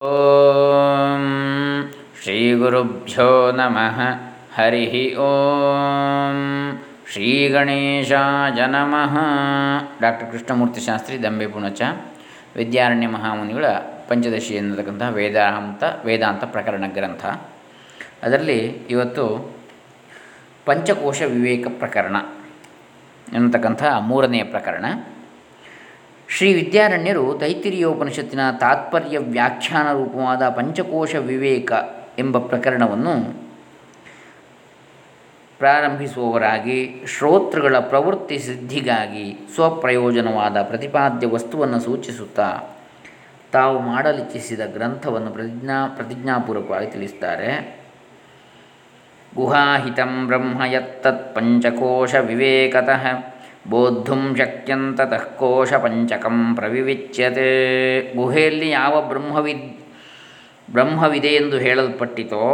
ಓಂ ಶ್ರೀ ಗುರುಭ್ಯೋ ನಮಃ. ಹರಿ ಓಂ ಶ್ರೀ ಗಣೇಶಾಯ ನಮಃ. ಡಾಕ್ಟರ್ ಕೃಷ್ಣಮೂರ್ತಿ ಶಾಸ್ತ್ರಿ, ದಂಬೆ ಪುಣಚ. ವಿದ್ಯಾರಣ್ಯ ಮಹಾಮುನಿಗಳ ಪಂಚದಶಿ ಎನ್ನತಕ್ಕಂಥ ವೇದಾಂತ ವೇದಾಂತ ಪ್ರಕರಣ ಗ್ರಂಥ. ಅದರಲ್ಲಿ ಇವತ್ತು ಪಂಚಕೋಶ ವಿವೇಕ ಪ್ರಕರಣ ಎನ್ನತಕ್ಕಂಥ ಮೂರನೆಯ ಪ್ರಕರಣ. ಶ್ರೀ ವಿದ್ಯಾರಣ್ಯರು ತೈತಿರಿಯೋಪನಿಷತ್ತಿನ ತಾತ್ಪರ್ಯ ವ್ಯಾಖ್ಯಾನ ರೂಪವಾದ ಪಂಚಕೋಶ ವಿವೇಕ ಎಂಬ ಪ್ರಕರಣವನ್ನು ಪ್ರಾರಂಭಿಸುವವರಾಗಿ, ಶ್ರೋತೃಗಳ ಪ್ರವೃತ್ತಿ ಸಿದ್ಧಿಗಾಗಿ ಸ್ವಪ್ರಯೋಜನವಾದ ಪ್ರತಿಪಾದ್ಯ ವಸ್ತುವನ್ನು ಸೂಚಿಸುತ್ತಾ ತಾವು ಮಾಡಲಿಚ್ಛಿಸಿದ ಗ್ರಂಥವನ್ನು ಪ್ರತಿಜ್ಞಾ, ಪ್ರತಿಜ್ಞಾಪೂರ್ವಕವಾಗಿ ತಿಳಿಸುತ್ತಾರೆ ಗುಹಾಹಿತಂ ಬ್ರಹ್ಮ ಯತ್ತತ್ ಪಂಚಕೋಶ ವಿವೇಕತಃ ಬೋದ್ಧುಂ ಶಕ್ಯಂತತಃ ಕೋಶ ಪಂಚಕಂ ಪ್ರವಿವಿಚ್ಯತೆ. ಗುಹೆಯಲ್ಲಿ ಯಾವ ಬ್ರಹ್ಮವಿದ್ ಬ್ರಹ್ಮವಿದೆ ಎಂದು ಹೇಳಲ್ಪಟ್ಟಿತೋ,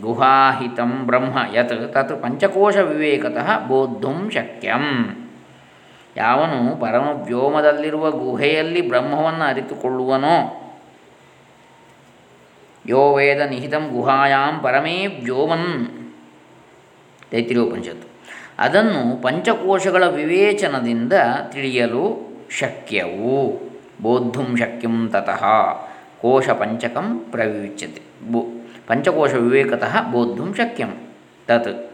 ಗುಹಾಹಿತಂ ಬ್ರಹ್ಮ ಯತ್ ತತ್ ಪಂಚಕೋಶ ವಿವೇಕತಃ ಬೋದ್ಧುಂ ಶಕ್ಯಂ. ಯಾವನು ಪರಮ ವ್ಯೋಮದಲ್ಲಿರುವ ಗುಹೆಯಲ್ಲಿ ಬ್ರಹ್ಮವನ್ನು ಅರಿತುಕೊಳ್ಳುವನೋ, ಯೋ ವೇದ ನಿಹಿತಂ ಗುಹಾಯಾಂ ಪರಮೇ ವ್ಯೋಮನ್. ತೈತಿರಿಯೋಪನಿಷತ್ತು ಅದನ್ನು ಪಂಚಕೋಶಗಳ ವಿವೇಚನದಿಂದ ತಿಳಿಯಲು ಶಕ್ಯವು. ಬೋದ್ಧುಂ ಶಕ್ಯಂ ತತಃ. ಕೋಶ ಪಂಚಕಂ ಪ್ರವಿಚ್ಯತೆ ಬೋ, ಪಂಚಕೋಶ ವಿವೇಕತಃ ಬೋದ್ಧುಂ ಶಕ್ಯಂ. ತತ್.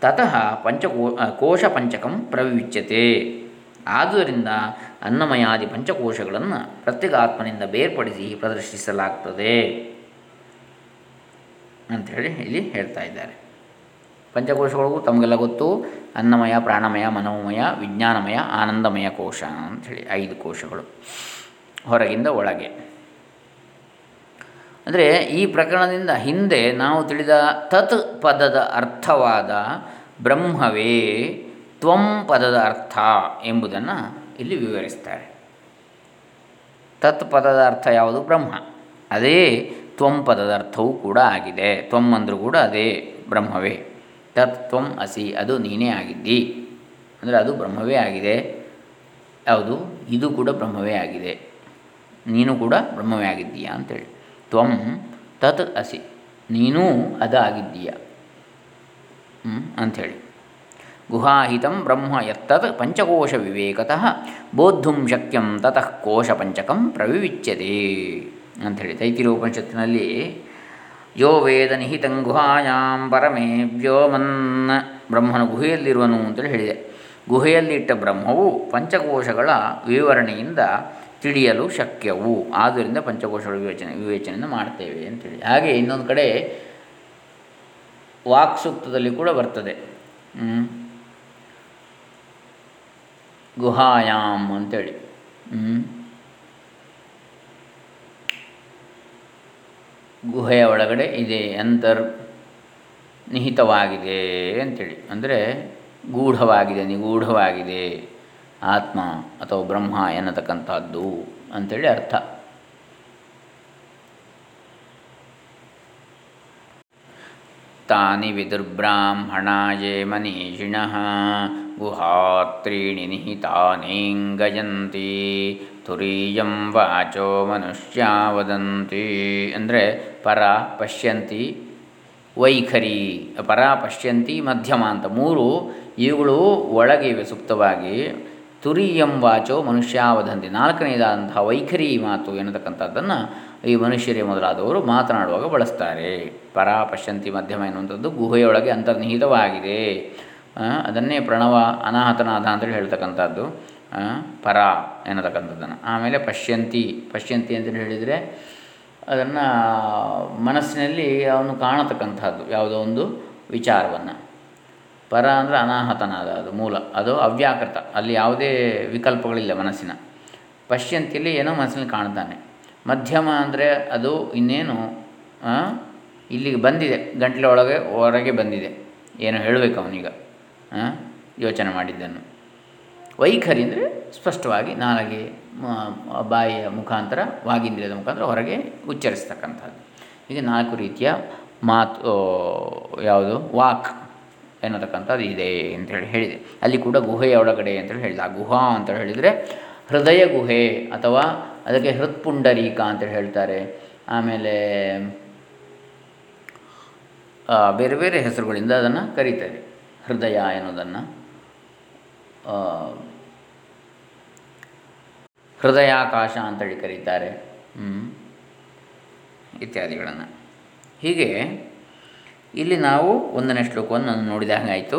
ತತಃ ಪಂಚಕೋ ಕೋಶ ಪಂಚಕಂ ಪ್ರವಿಚ್ಯತೆ ಆದುದರಿಂದ ಅನ್ನಮಯಾದಿ ಪಂಚಕೋಶಗಳನ್ನು ಪ್ರತ್ಯೇಗಾತ್ಮನಿಂದ ಬೇರ್ಪಡಿಸಿ ಪ್ರದರ್ಶಿಸಲಾಗ್ತದೆ. ಅಂಥೇಳಿ ಇಲ್ಲಿ ಹೇಳ್ತಾ ಇದ್ದಾರೆ. ಪಂಚಕೋಶಗಳು ತಮಗೆಲ್ಲ ಗೊತ್ತು. ಅನ್ನಮಯ, ಪ್ರಾಣಮಯ, ಮನೋಮಯ, ವಿಜ್ಞಾನಮಯ, ಆನಂದಮಯ ಕೋಶ ಅಂಥೇಳಿ ಐದು ಕೋಶಗಳು ಹೊರಗಿಂದ ಒಳಗೆ. ಅಂದರೆ ಈ ಪ್ರಕರಣದಿಂದ ಹಿಂದೆ ನಾವು ತಿಳಿದ ತತ್ ಪದದ ಅರ್ಥವಾದ ಬ್ರಹ್ಮವೇ ತ್ವಂ ಪದದ ಅರ್ಥ ಎಂಬುದನ್ನು ಇಲ್ಲಿ ವಿವರಿಸ್ತಾರೆ. ತತ್ ಪದದ ಅರ್ಥ ಯಾವುದು? ಬ್ರಹ್ಮ. ಅದೇ ತ್ವಂ ಪದದ ಅರ್ಥವೂ ಕೂಡ ಆಗಿದೆ. ತ್ವಂ ಅಂದರೂ ಕೂಡ ಅದೇ ಬ್ರಹ್ಮವೇ. ತತ್ ತ್ವಂ ಅಸಿ, ಅದು ನೀನೇ ಆಗಿದ್ದಿ. ಅಂದರೆ ಅದು ಬ್ರಹ್ಮವೇ ಆಗಿದೆ. ಯಾವುದು ಇದು ಕೂಡ ಬ್ರಹ್ಮವೇ ಆಗಿದೆ. ನೀನು ಕೂಡ ಬ್ರಹ್ಮವೇ ಆಗಿದ್ದೀಯಾ ಅಂತೇಳಿ. ತ್ವಂ ತತ್ ಅಸಿ, ನೀನೂ ಅದು ಆಗಿದ್ದೀಯ? ಅಂಥೇಳಿ. ಗುಹಾಹಿತಂ ಬ್ರಹ್ಮ ಯತ್ತತ್ ಪಂಚಕೋಶ ವಿವೇಕತಃ, ಬೋದ್ಧುಂ ಶಕ್ಯಂ ತತಃ ಕೋಶ ಪಂಚಕಂ ಪ್ರವಿವಿಚ್ಯತೆ. ಅಂಥೇಳಿ, ತೈತಿರೋಪನಿಷತ್ತಿನಲ್ಲಿ ಯೋ ವೇದ ನಿಹಿತಂ ಗುಹಾಯಾಂ ಪರಮೇ ವ್ಯೋಮನ್ ಬ್ರಹ್ಮನು ಗುಹೆಯಲ್ಲಿರುವನು ಅಂತೇಳಿ ಹೇಳಿದೆ. ಗುಹೆಯಲ್ಲಿಟ್ಟ ಬ್ರಹ್ಮವು ಪಂಚಕೋಶಗಳ ವಿವರಣೆಯಿಂದ ತಿಳಿಯಲು ಶಕ್ಯವು. ಆದ್ದರಿಂದ ಪಂಚಕೋಶಗಳ ವಿವೇಚನೆ, ವಿವೇಚನೆಯನ್ನು ಮಾಡ್ತೇವೆ ಅಂತೇಳಿ. ಹಾಗೆ ಇನ್ನೊಂದು ಕಡೆ ವಾಕ್ಸೂಕ್ತದಲ್ಲಿ ಕೂಡ ಬರ್ತದೆ. ಗುಹಾಯಾಮ್ ಅಂತೇಳಿ. ಗುಹೆಯ ಒಳಗಡೆ ಇದೆ ಅಂತರ್ ನಿಹಿತವಾಗಿದೆ ಅಂಥೇಳಿ ಅಂದರೆ ಗೂಢವಾಗಿದೆ, ನಿಗೂಢವಾಗಿದೆ. ಆತ್ಮ ಅಥವಾ ಬ್ರಹ್ಮ ಎನ್ನತಕ್ಕಂಥದ್ದು ಅಂಥೇಳಿ ಅರ್ಥ. ತಾನಿ ವಿದುರ್ಬ್ರಾಹ್ಮಣಾಯೇ ಮನೀಷಿಣಃ ಗುಹಾತ್ರೀಣಿ ನಿಹಿತಾನೇಂಗಯಂತಿ ತುರೀಯಂ ವಾಚೋ ಮನುಷ್ಯ ವದಂತಿ ಅಂದರೆ ಪರ ಪಶ್ಯಂತಿ, ವೈಖರಿ, ಪರ ಪಶ್ಯಂತಿ, ಮಧ್ಯಮ ಅಂತ ಮೂರು ಇವುಗಳು ಒಳಗಿವೆ ಸುಪ್ತವಾಗಿ ತುರಿಯಂ ವಾಚೋ ಮನುಷ್ಯ ವದಂತಿ. ನಾಲ್ಕನೇದಾದಂತಹ ವೈಖರಿ ಮಾತು ಎನ್ನತಕ್ಕಂಥದ್ದನ್ನು ಈ ಮನುಷ್ಯರೇ ಮೊದಲಾದವರು ಮಾತನಾಡುವಾಗ ಬಳಸ್ತಾರೆ. ಪರ ಪಶ್ಯಂತಿ, ಮಧ್ಯಮ ಎನ್ನುವಂಥದ್ದು ಗುಹೆಯೊಳಗೆ ಅಂತರ್ನಿಹಿತವಾಗಿದೆ. ಅದನ್ನೇ ಪ್ರಣವ ಅನಾಹತನಾದ ಅಂತೇಳಿ ಹೇಳ್ತಕ್ಕಂಥದ್ದು. ಪರ ಎನ್ನತಕ್ಕಂಥದ್ದನ್ನು. ಆಮೇಲೆ ಪಶ್ಯಂತಿ ಪಶ್ಯಂತಿ ಅಂತೇಳಿ ಹೇಳಿದರೆ ಅದನ್ನು ಮನಸ್ಸಿನಲ್ಲಿ ಅವನು ಕಾಣತಕ್ಕಂಥದ್ದು, ಯಾವುದೋ ಒಂದು ವಿಚಾರವನ್ನು. ಪರ ಅಂದರೆ ಅನಾಹತನಾದ ಅದು ಮೂಲ, ಅದು ಅವ್ಯಾಕೃತ, ಅಲ್ಲಿ ಯಾವುದೇ ವಿಕಲ್ಪಗಳಿಲ್ಲ ಮನಸ್ಸಿನ. ಪಶ್ಯಂತಿಯಲ್ಲಿ ಏನೋ ಮನಸ್ಸಿನಲ್ಲಿ ಕಾಣ್ತಾನೆ. ಮಧ್ಯಮ ಅಂದರೆ ಅದು ಇನ್ನೇನು ಇಲ್ಲಿಗೆ ಬಂದಿದೆ ಗಂಟಲೆ ಒಳಗೆ ಹೊರಗೆ ಬಂದಿದೆ. ಏನು ಹೇಳಬೇಕು ಅವನೀಗ ಯೋಚನೆ ಮಾಡಿದ್ದನ್ನು. ವೈಖರಿ ಅಂದರೆ ಸ್ಪಷ್ಟವಾಗಿ ನಾಲಗೆ ಬಾಯಿಯ ಮುಖಾಂತರ ವಾಗಿಂದ್ರಿಯದ ಮುಖಾಂತರ ಹೊರಗೆ ಉಚ್ಚರಿಸ್ತಕ್ಕಂಥದ್ದು. ಹೀಗೆ ನಾಲ್ಕು ರೀತಿಯ ಮಾತು ಯಾವುದು, ವಾಕ್ ಎನ್ನತಕ್ಕಂಥದ್ದು ಇದೆ ಅಂತೇಳಿ ಹೇಳಿದೆ. ಅಲ್ಲಿ ಕೂಡ ಗುಹೆಯ ಒಳಗಡೆ ಅಂತೇಳಿ ಹೇಳಿದೆ. ಗುಹಾ ಅಂತ ಹೇಳಿದರೆ ಹೃದಯ ಗುಹೆ ಅಥವಾ ಅದಕ್ಕೆ ಹೃತ್ಪುಂಡರೀಕ ಅಂತೇಳಿ ಹೇಳ್ತಾರೆ. ಆಮೇಲೆ ಬೇರೆ ಬೇರೆ ಹೆಸರುಗಳಿಂದ ಅದನ್ನು ಕರೀತಾರೆ. ಹೃದಯ ಎನ್ನುವುದನ್ನು ಹೃದಯಾಕಾಶ ಅಂತೇಳಿ ಕರೀತಾರೆ. ಇತ್ಯಾದಿಗಳನ್ನು. ಹೀಗೆ ಇಲ್ಲಿ ನಾವು ಒಂದನೇ ಶ್ಲೋಕವನ್ನು ನೋಡಿದ ಆಯಿತು.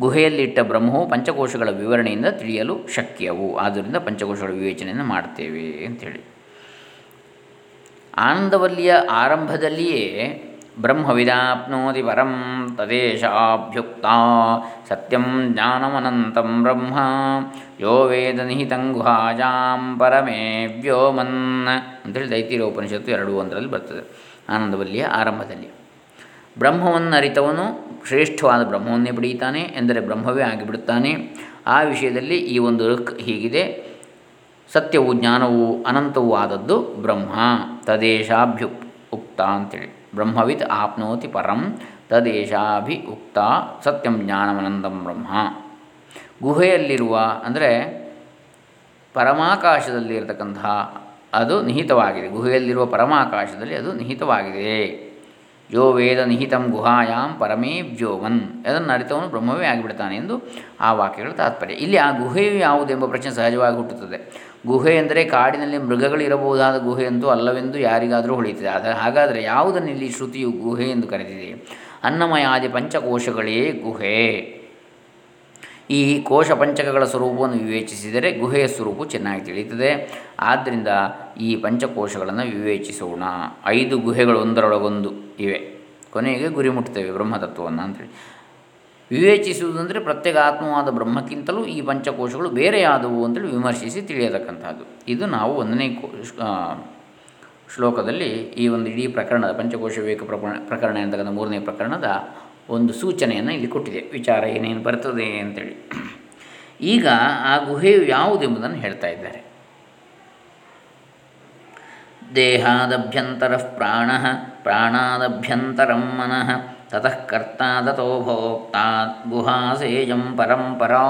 ಗುಹೆಯಲ್ಲಿಟ್ಟ ಬ್ರಹ್ಮವು ಪಂಚಕೋಶಗಳ ವಿವರಣೆಯಿಂದ ತಿಳಿಯಲು ಶಕ್ಯವು. ಆದ್ದರಿಂದ ಪಂಚಕೋಶಗಳ ವಿವೇಚನೆಯನ್ನು ಮಾಡ್ತೇವೆ ಅಂಥೇಳಿ ಆನಂದವಲ್ಲಿಯ ಆರಂಭದಲ್ಲಿಯೇ ಬ್ರಹ್ಮವಿದಾಪ್ನೋತಿ ಪರಂ ತದೇಶಾಭ್ಯುಕ್ತ ಸತ್ಯಂ ಜ್ಞಾನಮನಂತಂ ಬ್ರಹ್ಮ ಯೋ ವೇದ ನಿಹಿತಂ ಗುಹಾಜಾಂ ಪರಮೇ ವ್ಯೋಮನ್ ಅಂತೇಳಿ ದೈತಿರ ಉಪನಿಷತ್ತು ಎರಡು ಒಂದರಲ್ಲಿ ಬರ್ತದೆ, ಆನಂದವಲ್ಲಿಯ ಆರಂಭದಲ್ಲಿ ಬ್ರಹ್ಮವನ್ನು ಅರಿತವನು ಶ್ರೇಷ್ಠವಾದ ಬ್ರಹ್ಮವನ್ನೇ ಪಡೆಯುತ್ತಾನೆ, ಎಂದರೆ ಬ್ರಹ್ಮವೇ ಆಗಿಬಿಡುತ್ತಾನೆ. ಆ ವಿಷಯದಲ್ಲಿ ಈ ಒಂದು ಋಕ್ ಹೀಗಿದೆ, ಸತ್ಯವು ಜ್ಞಾನವು ಅನಂತವೂ ಆದದ್ದು ಬ್ರಹ್ಮ ತದೇಶಾಭ್ಯು ಉಕ್ತ ಅಂತೇಳಿ. ಬ್ರಹ್ಮವಿತ್ ಆಪ್ನೋತಿ ಪರಂ ತದೇಶಾಭಿ ಉಕ್ತ ಸತ್ಯಂ ಜ್ಞಾನಮನಂದಂ ಬ್ರಹ್ಮ ಗುಹೆಯಲ್ಲಿರುವ ಅಂದರೆ ಪರಮಾಕಾಶದಲ್ಲಿ ಇರತಕ್ಕಂತಹ ಅದು ನಿಹಿತವಾಗಿದೆ. ಗುಹೆಯಲ್ಲಿರುವ ಪರಮಾಕಾಶದಲ್ಲಿ ಅದು ನಿಹಿತವಾಗಿದೆ. ಯೋ ವೇದ ನಿಹಿತಂ ಗುಹಾಯಾಂ ಪರಮೇ ವ್ಯೋಮನ್. ಅದನ್ನು ಅರಿತವನು ಬ್ರಹ್ಮವೇ ಆಗಿಬಿಡ್ತಾನೆ ಎಂದು ಆ ವಾಕ್ಯಗಳ ತಾತ್ಪರ್ಯ. ಇಲ್ಲಿ ಆ ಗುಹೆಯು ಯಾವುದೆಂಬ ಪ್ರಶ್ನೆ ಸಹಜವಾಗಿ ಹುಟ್ಟುತ್ತದೆ. ಗುಹೆ ಎಂದರೆ ಕಾಡಿನಲ್ಲಿ ಮೃಗಗಳಿರಬಹುದಾದ ಗುಹೆ ಎಂದು ಅಲ್ಲವೆಂದು ಯಾರಿಗಾದರೂ ಹೊಳೆಯುತ್ತದೆ. ಅದ ಹಾಗಾದರೆ ಯಾವುದನ್ನು ಇಲ್ಲಿ ಶ್ರುತಿಯು ಗುಹೆ ಎಂದು ಕರೆದಿದೆ? ಅನ್ನಮಯ ಆದಿ ಪಂಚಕೋಶಗಳೇ ಗುಹೆ. ಈ ಕೋಶ ಪಂಚಕಗಳ ಸ್ವರೂಪವನ್ನು ವಿವೇಚಿಸಿದರೆ ಗುಹೆಯ ಸ್ವರೂಪ ಚೆನ್ನಾಗಿ ತಿಳಿಯುತ್ತದೆ. ಆದ್ದರಿಂದ ಈ ಪಂಚಕೋಶಗಳನ್ನು ವಿವೇಚಿಸೋಣ. ಐದು ಗುಹೆಗಳು ಒಂದರೊಳಗೊಂದು ಇವೆ. ಕೊನೆಗೆ ಗುರಿ ಮುಟ್ತೇವೆ ಬ್ರಹ್ಮತತ್ವವನ್ನು ಅಂತೇಳಿ ವಿವೇಚಿಸುವುದಂದರೆ ಪ್ರತ್ಯೇಕ ಆತ್ಮವಾದ ಬ್ರಹ್ಮಕ್ಕಿಂತಲೂ ಈ ಪಂಚಕೋಶಗಳು ಬೇರೆಯಾದವು ಅಂತೇಳಿ ವಿಮರ್ಶಿಸಿ ತಿಳಿಯತಕ್ಕಂಥದ್ದು ಇದು ನಾವು ಒಂದನೇ ಶ್ಲೋಕದಲ್ಲಿ ಈ ಒಂದು ಇಡೀ ಪ್ರಕರಣದ ಪಂಚಕೋಶ ವಿವೇಕ ಪ್ರಕರಣ ಪ್ರಕರಣ ಎಂತಕ್ಕಂಥ ಮೂರನೇ ಪ್ರಕರಣದ ಒಂದು ಸೂಚನೆಯನ್ನು ಇಲ್ಲಿ ಕೊಟ್ಟಿದೆ. ವಿಚಾರ ಏನೇನು ಬರ್ತದೆ ಅಂತೇಳಿ. ಈಗ ಆ ಗುಹೆಯು ಯಾವುದೆಂಬುದನ್ನು ಹೇಳ್ತಾ ಇದ್ದಾರೆ. ದೇಹಾದಭ್ಯಂತರ ಪ್ರಾಣ, ಪ್ರಾಣಾದಭ್ಯಂತರಂ ಮನಃ. ತತಃ ಕರ್ತಾದತೋ ಭೋಕ್ತಾ ಗುಹಾಸೇಯಂ ಪರಂಪರಾ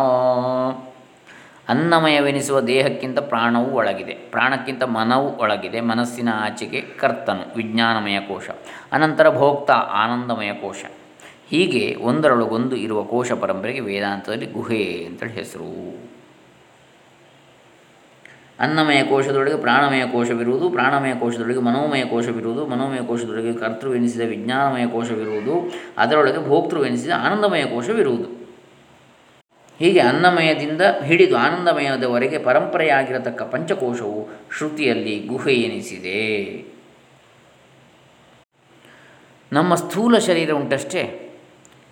ಅನ್ನಮಯವೆನಿಸುವ ದೇಹಕ್ಕಿಂತ ಪ್ರಾಣವು ಒಳಗಿದೆ. ಪ್ರಾಣಕ್ಕಿಂತ ಮನವು ಒಳಗಿದೆ. ಮನಸ್ಸಿನ ಆಚೆಗೆ ಕರ್ತನು, ವಿಜ್ಞಾನಮಯ ಕೋಶ. ಅನಂತರ ಭೋಕ್ತ, ಆನಂದಮಯ ಕೋಶ. ಹೀಗೆ ಒಂದರೊಳಗೊಂದು ಇರುವ ಕೋಶ ಪರಂಪರೆಗೆ ವೇದಾಂತದಲ್ಲಿ ಗುಹೆ ಅಂತೇಳಿ ಹೆಸರು. ಅನ್ನಮಯ ಕೋಶದೊಳಗೆ ಪ್ರಾಣಮಯ ಕೋಶವಿರುವುದು, ಪ್ರಾಣಮಯ ಕೋಶದೊಳಗೆ ಮನೋಮಯ ಕೋಶವಿರುವುದು, ಮನೋಮಯ ಕೋಶದೊಳಗೆ ಕರ್ತೃವೆನಿಸಿದ ವಿಜ್ಞಾನಮಯ ಕೋಶವಿರುವುದು, ಅದರೊಳಗೆ ಭೋಕ್ತೃವೆನಿಸಿದ ಆನಂದಮಯ ಕೋಶವಿರುವುದು. ಹೀಗೆ ಅನ್ನಮಯದಿಂದ ಹಿಡಿದು ಆನಂದಮಯದವರೆಗೆ ಪರಂಪರೆಯಾಗಿರತಕ್ಕ ಪಂಚಕೋಶವು ಶ್ರುತಿಯಲ್ಲಿ ಗುಹೆ ಎನಿಸಿದೆ ನಮ್ಮ ಸ್ಥೂಲ ಶರೀರ ಉಂಟಷ್ಟೇ.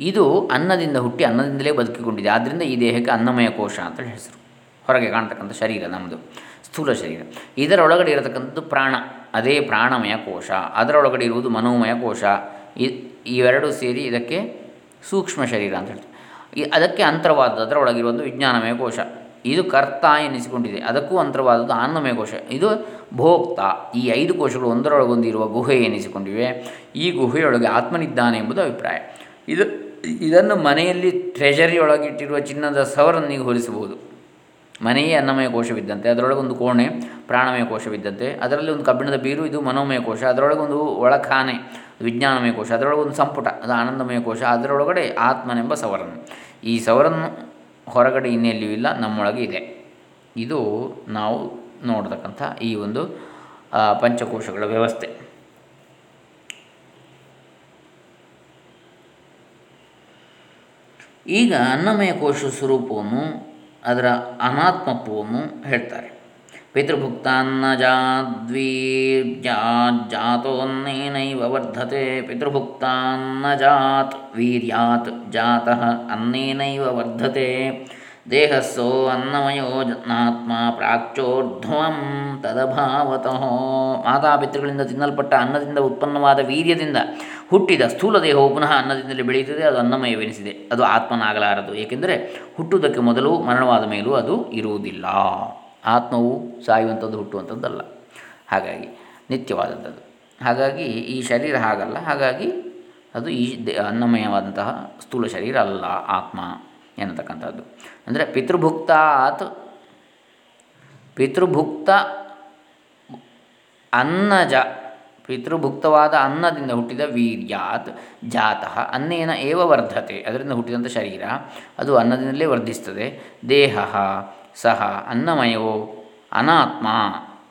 ಇದು ಅನ್ನದಿಂದ ಹುಟ್ಟಿ ಅನ್ನದಿಂದಲೇ ಬದುಕಿಕೊಂಡಿದೆ. ಆದ್ದರಿಂದ ಈ ದೇಹಕ್ಕೆ ಅನ್ನಮಯ ಕೋಶ ಅಂತ ಹೆಸರು. ಹೊರಗೆ ಕಾಣ್ತಕ್ಕಂಥ ಶರೀರ ನಮ್ಮದು ಸ್ಥೂಲ ಶರೀರ. ಇದರೊಳಗಡೆ ಇರತಕ್ಕಂಥದ್ದು ಪ್ರಾಣ. ಅದೇ ಪ್ರಾಣಮಯ ಕೋಶ. ಅದರೊಳಗಡೆ ಇರುವುದು ಮನೋಮಯ ಕೋಶ. ಇವೆರಡೂ ಸೇರಿ ಇದಕ್ಕೆ ಸೂಕ್ಷ್ಮ ಶರೀರ ಅಂತ ಹೇಳ್ತಾರೆ. ಈ, ಅದಕ್ಕೆ ಅಂತರವಾದದ್ದು ಅದರೊಳಗಿರುವುದು ವಿಜ್ಞಾನಮಯ ಕೋಶ. ಇದು ಕರ್ತ ಎನಿಸಿಕೊಂಡಿದೆ. ಅದಕ್ಕೂ ಅಂತರವಾದದ್ದು ಆನಂದಮಯ ಕೋಶ. ಇದು ಭೋಕ್ತ. ಈ ಐದು ಕೋಶಗಳು ಒಂದರೊಳಗೊಂದಿರುವ ಗುಹೆ ಎನಿಸಿಕೊಂಡಿವೆ. ಈ ಗುಹೆಯೊಳಗೆ ಆತ್ಮನಿದ್ದಾನೆ ಎಂಬುದು ಅಭಿಪ್ರಾಯ. ಇದು, ಇದನ್ನು ಮನೆಯಲ್ಲಿ ಟ್ರೆಜರಿಯೊಳಗಿಟ್ಟಿರುವ ಚಿನ್ನದ ಸವರನ್ನಿಗೆ ಹೋಲಿಸಬಹುದು. ಮನೆಯೇ ಅನ್ನಮಯ ಕೋಶವಿದ್ದಂತೆ, ಅದರೊಳಗೆ ಒಂದು ಕೋಣೆ ಪ್ರಾಣಮಯ ಕೋಶವಿದ್ದಂತೆ, ಅದರಲ್ಲಿ ಒಂದು ಕಬ್ಬಿಣದ ಬೀರು, ಇದು ಮನೋಮಯ ಕೋಶ, ಅದರೊಳಗೆ ಒಂದು ಒಳಖಾನೆ, ವಿಜ್ಞಾನಮಯ ಕೋಶ, ಅದರೊಳಗೆ ಒಂದು ಸಂಪುಟ, ಅದು ಆನಂದಮಯ ಕೋಶ, ಅದರೊಳಗಡೆ ಆತ್ಮನೆಂಬ ಸವರನ್ನು. ಈ ಸವರನ್ನು ಹೊರಗಡೆ ಇನ್ನೆಲ್ಲಿಯೂ ಇಲ್ಲ, ನಮ್ಮೊಳಗೆ ಇದೆ. ಇದು ನಾವು ನೋಡ್ತಕ್ಕಂಥ ಈ ಒಂದು ಪಂಚಕೋಶಗಳ ವ್ಯವಸ್ಥೆ. ಈಗ ಅನ್ನಮಯ ಕೋಶ ಸ್ವರೂಪವನ್ನು ಅದರ ಅನಾತ್ಮತ್ವವನ್ನು ಹೇಳ್ತಾರೆ. ಪಿತೃಭುಕ್ತಾನ್ನ ಜಾತೋನ್ನೇನೈವ ವರ್ಧತೆ? ಪಿತೃಭುಕ್ತಾನ್ನ ಜಾತ್ ವೀರ್ಯಾತ್ ಜಾತಃ ಅನ್ನೇನೈವ ವರ್ಧತೆ? ದೇಹಸ್ಸೋ ಅನ್ನಮಯೋ ಜನಾತ್ಮ ಪ್ರಾಕ್ಚೋರ್ಧ್ವಂ ತದಭಾವತಃ. ಮಾತಾಪಿತೃಗಳಿಂದ ತಿನ್ನಲ್ಪಟ್ಟ ಅನ್ನದಿಂದ ಉತ್ಪನ್ನವಾದ ವೀರ್ಯದಿಂದ ಹುಟ್ಟಿದ ಸ್ಥೂಲ ದೇಹವು ಪುನಃ ಅನ್ನದಿಂದಲೇ ಬೆಳೆಯುತ್ತದೆ, ಅದು ಅನ್ನಮಯವೆನಿಸಿದೆ. ಅದು ಆತ್ಮನಾಗಲಾರದು. ಏಕೆಂದರೆ ಹುಟ್ಟುವುದಕ್ಕೆ ಮೊದಲು ಮರಣವಾದ ಮೇಲೂ ಅದು ಇರುವುದಿಲ್ಲ. ಆತ್ಮವು ಸಾಯುವಂಥದ್ದು, ಹುಟ್ಟುವಂಥದ್ದಲ್ಲ. ಹಾಗಾಗಿ ನಿತ್ಯವಾದಂಥದ್ದು. ಹಾಗಾಗಿ ಈ ಶರೀರ ಹಾಗಲ್ಲ. ಹಾಗಾಗಿ ಅದು ಈ ಅನ್ನಮಯವಾದಂತಹ ಸ್ಥೂಲ ಶರೀರ ಅಲ್ಲ, ಆತ್ಮ ಎನ್ನತಕ್ಕಂಥದ್ದು. ಅಂದರೆ ಪಿತೃಭುಕ್ತಾತ್, ಪಿತೃಭುಕ್ತ ಅನ್ನಜ ಪಿತೃಭುಕ್ತವಾದ ಅನ್ನದಿಂದ ಹುಟ್ಟಿದ ವೀರ್ಯಾತ್ ಜಾತಃ, ಅನ್ನೇನ ಏವ ವರ್ಧತೆ, ಅದರಿಂದ ಹುಟ್ಟಿದಂಥ ಶರೀರ, ಅದು ಅನ್ನದಿಂದಲೇ ವರ್ಧಿಸ್ತದೆ. ದೇಹ ಸಹ ಅನ್ನಮಯವೋ ಅನಾತ್ಮ,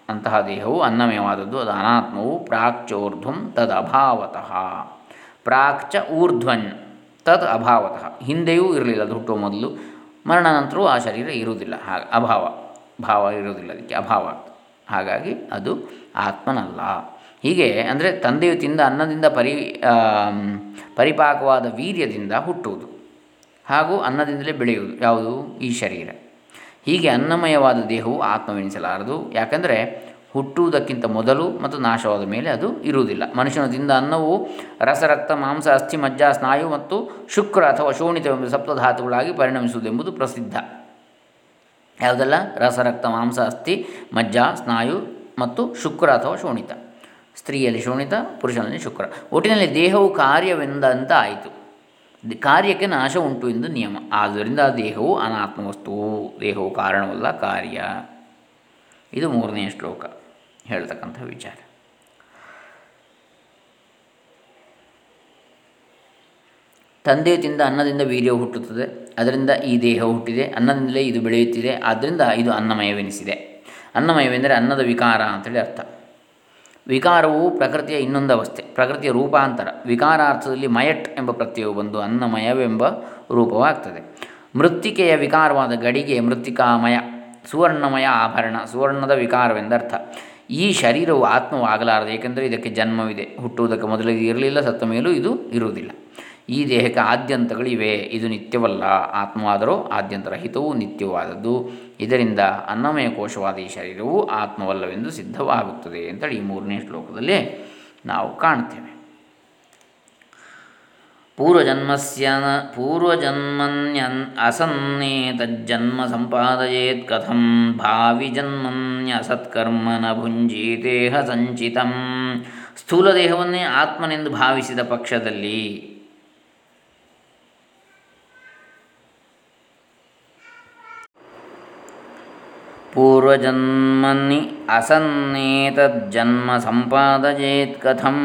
ಅಂತಹ ದೇಹವು ಅನ್ನಮಯವಾದದ್ದು, ಅದು ಅನಾತ್ಮವು ಪ್ರಾಕ್ಚೋರ್ಧ್ವಂ ತದಭಾವತಃ ಪ್ರಾಕ್ಚ ಊರ್ಧ್ವನ್ ತದ್ ಅಭಾವತಃ, ಹಿಂದೆಯೂ ಇರಲಿಲ್ಲ, ಅದು ಹುಟ್ಟುವ ಮೊದಲು. ಮರಣ ನಂತರವೂ ಆ ಶರೀರ ಇರುವುದಿಲ್ಲ, ಹಾಗೆ, ಅಭಾವ, ಭಾವ ಇರುವುದಿಲ್ಲ, ಅದಕ್ಕೆ ಅಭಾವ. ಹಾಗಾಗಿ ಅದು ಆತ್ಮನಲ್ಲ. ಹೀಗೆ ಅಂದರೆ ತಂದೆಯು ತಿಂದ ಅನ್ನದಿಂದ ಪರಿ ಪರಿಪಾಕವಾದ ವೀರ್ಯದಿಂದ ಹುಟ್ಟುವುದು ಹಾಗೂ ಅನ್ನದಿಂದಲೇ ಬೆಳೆಯುವುದು. ಯಾವುದು? ಈ ಶರೀರ. ಹೀಗೆ ಅನ್ನಮಯವಾದ ದೇಹವು ಆತ್ಮವೆನಿಸಲಾರದು. ಯಾಕಂದರೆ ಹುಟ್ಟುವುದಕ್ಕಿಂತ ಮೊದಲು ಮತ್ತು ನಾಶವಾದ ಮೇಲೆ ಅದು ಇರುವುದಿಲ್ಲ. ಮನುಷ್ಯನು ತಿಂದ ಅನ್ನವು ರಸರಕ್ತ ಮಾಂಸ, ಅಸ್ಥಿ, ಮಜ್ಜ, ಸ್ನಾಯು ಮತ್ತು ಶುಕ್ರ ಅಥವಾ ಶೋಣಿತವೆಂಬ ಸಪ್ತಧಾತುಗಳಾಗಿ ಪರಿಣಮಿಸುವುದೆಂಬುದು ಪ್ರಸಿದ್ಧ. ಯಾವುದೆಲ್ಲ? ರಸರಕ್ತ ಮಾಂಸ, ಅಸ್ಥಿ, ಮಜ್ಜ, ಸ್ನಾಯು ಮತ್ತು ಶುಕ್ರ ಅಥವಾ ಶೋಣಿತ. ಸ್ತ್ರೀಯಲ್ಲಿ ಶೋಣಿತ, ಪುರುಷನಲ್ಲಿ ಶುಕ್ರ. ಒಟ್ಟಿನಲ್ಲಿ ದೇಹವು ಕಾರ್ಯವೆಂದಂತ ಆಯಿತು ಕಾರ್ಯಕ್ಕೆ ನಾಶ ಉಂಟು ಎಂದು ನಿಯಮ. ಆದ್ದರಿಂದ ದೇಹವು ಅನಾತ್ಮ ವಸ್ತು. ದೇಹವು ಕಾರಣವಲ್ಲ, ಕಾರ್ಯ. ಇದು ಮೂರನೆಯ ಶ್ಲೋಕ. ಹೇಳ್ತಕ್ಕಂಥ ವಿಚಾರ. ತಂದೆಯು ತಿಂದ ಅನ್ನದಿಂದ ವೀರ್ಯವು ಹುಟ್ಟುತ್ತದೆ. ಅದರಿಂದ ಈ ದೇಹ ಹುಟ್ಟಿದೆ. ಅನ್ನದಿಂದಲೇ ಇದು ಬೆಳೆಯುತ್ತಿದೆ. ಆದ್ದರಿಂದ ಇದು ಅನ್ನಮಯವೆನಿಸಿದೆ. ಅನ್ನಮಯವೆಂದರೆ ಅನ್ನದ ವಿಕಾರ ಅಂತೇಳಿ ಅರ್ಥ. ವಿಕಾರವು ಪ್ರಕೃತಿಯ ಇನ್ನೊಂದು ಅವಸ್ಥೆ ಪ್ರಕೃತಿಯ ರೂಪಾಂತರ. ವಿಕಾರಾರ್ಥದಲ್ಲಿ ಮಯಟ್ ಎಂಬ ಪ್ರತ್ಯಯವು ಬಂದು ಅನ್ನಮಯವೆಂಬ ರೂಪವಾಗ್ತದೆ. ಮೃತ್ತಿಕೆಯ ವಿಕಾರವಾದ ಗಡಿಗೆ ಮೃತ್ತಿಕಾಮಯ, ಸುವರ್ಣಮಯ ಆಭರಣ, ಸುವರ್ಣದ ವಿಕಾರವೆಂದರ್ಥ. ಈ ಶರೀರವು ಆತ್ಮವಾಗಲಾರದು ಏಕೆಂದರೆ ಇದಕ್ಕೆ ಜನ್ಮವಿದೆ. ಹುಟ್ಟುವುದಕ್ಕೆ ಮೊದಲಿಗೆ ಇರಲಿಲ್ಲ, ಸತ್ತ ಮೇಲೂ ಇದು ಇರುವುದಿಲ್ಲ. ಈ ದೇಹಕ್ಕೆ ಆದ್ಯಂತಗಳಿವೆ. ಇದು ನಿತ್ಯವಲ್ಲ. ಆತ್ಮವಾದರೂ ಆದ್ಯಂತರಹಿತವೂ ನಿತ್ಯವಾದದ್ದು. ಇದರಿಂದ ಅನ್ನಮಯ ಕೋಶವಾದ ಈ ಶರೀರವು ಆತ್ಮವಲ್ಲವೆಂದು ಸಿದ್ಧವಾಗುತ್ತದೆ ಅಂತೇಳಿ ಈ ಮೂರನೇ ಶ್ಲೋಕದಲ್ಲಿ ನಾವು ಕಾಣ್ತೇವೆ ಪೂರ್ವಜನ್ಮಸ್ಯ ಪೂರ್ವಜನ್ಮನ್ಯನ್ ಅಸನ್ನೇತಜ್ಜನ್ಮ ಸಂಪಾದಯೇತ್ ಕಥಂ ಭಾವಿ ಜನ್ಮನ್ಯಸತ್ಕರ್ಮ ನ ಭುಂಜೀತೇಹ ಸಂಚಿತಂ ಸ್ಥೂಲ ದೇಹವನ್ನೇ ಆತ್ಮನೆಂದು ಭಾವಿಸಿದ ಪಕ್ಷದಲ್ಲಿ ಪೂರ್ವಜನ್ಮನಿ ಅಸನ್ನೇತಜ್ಜನ್ಮ ಸಂಪಾದಯೇತ್ ಕಥಂ.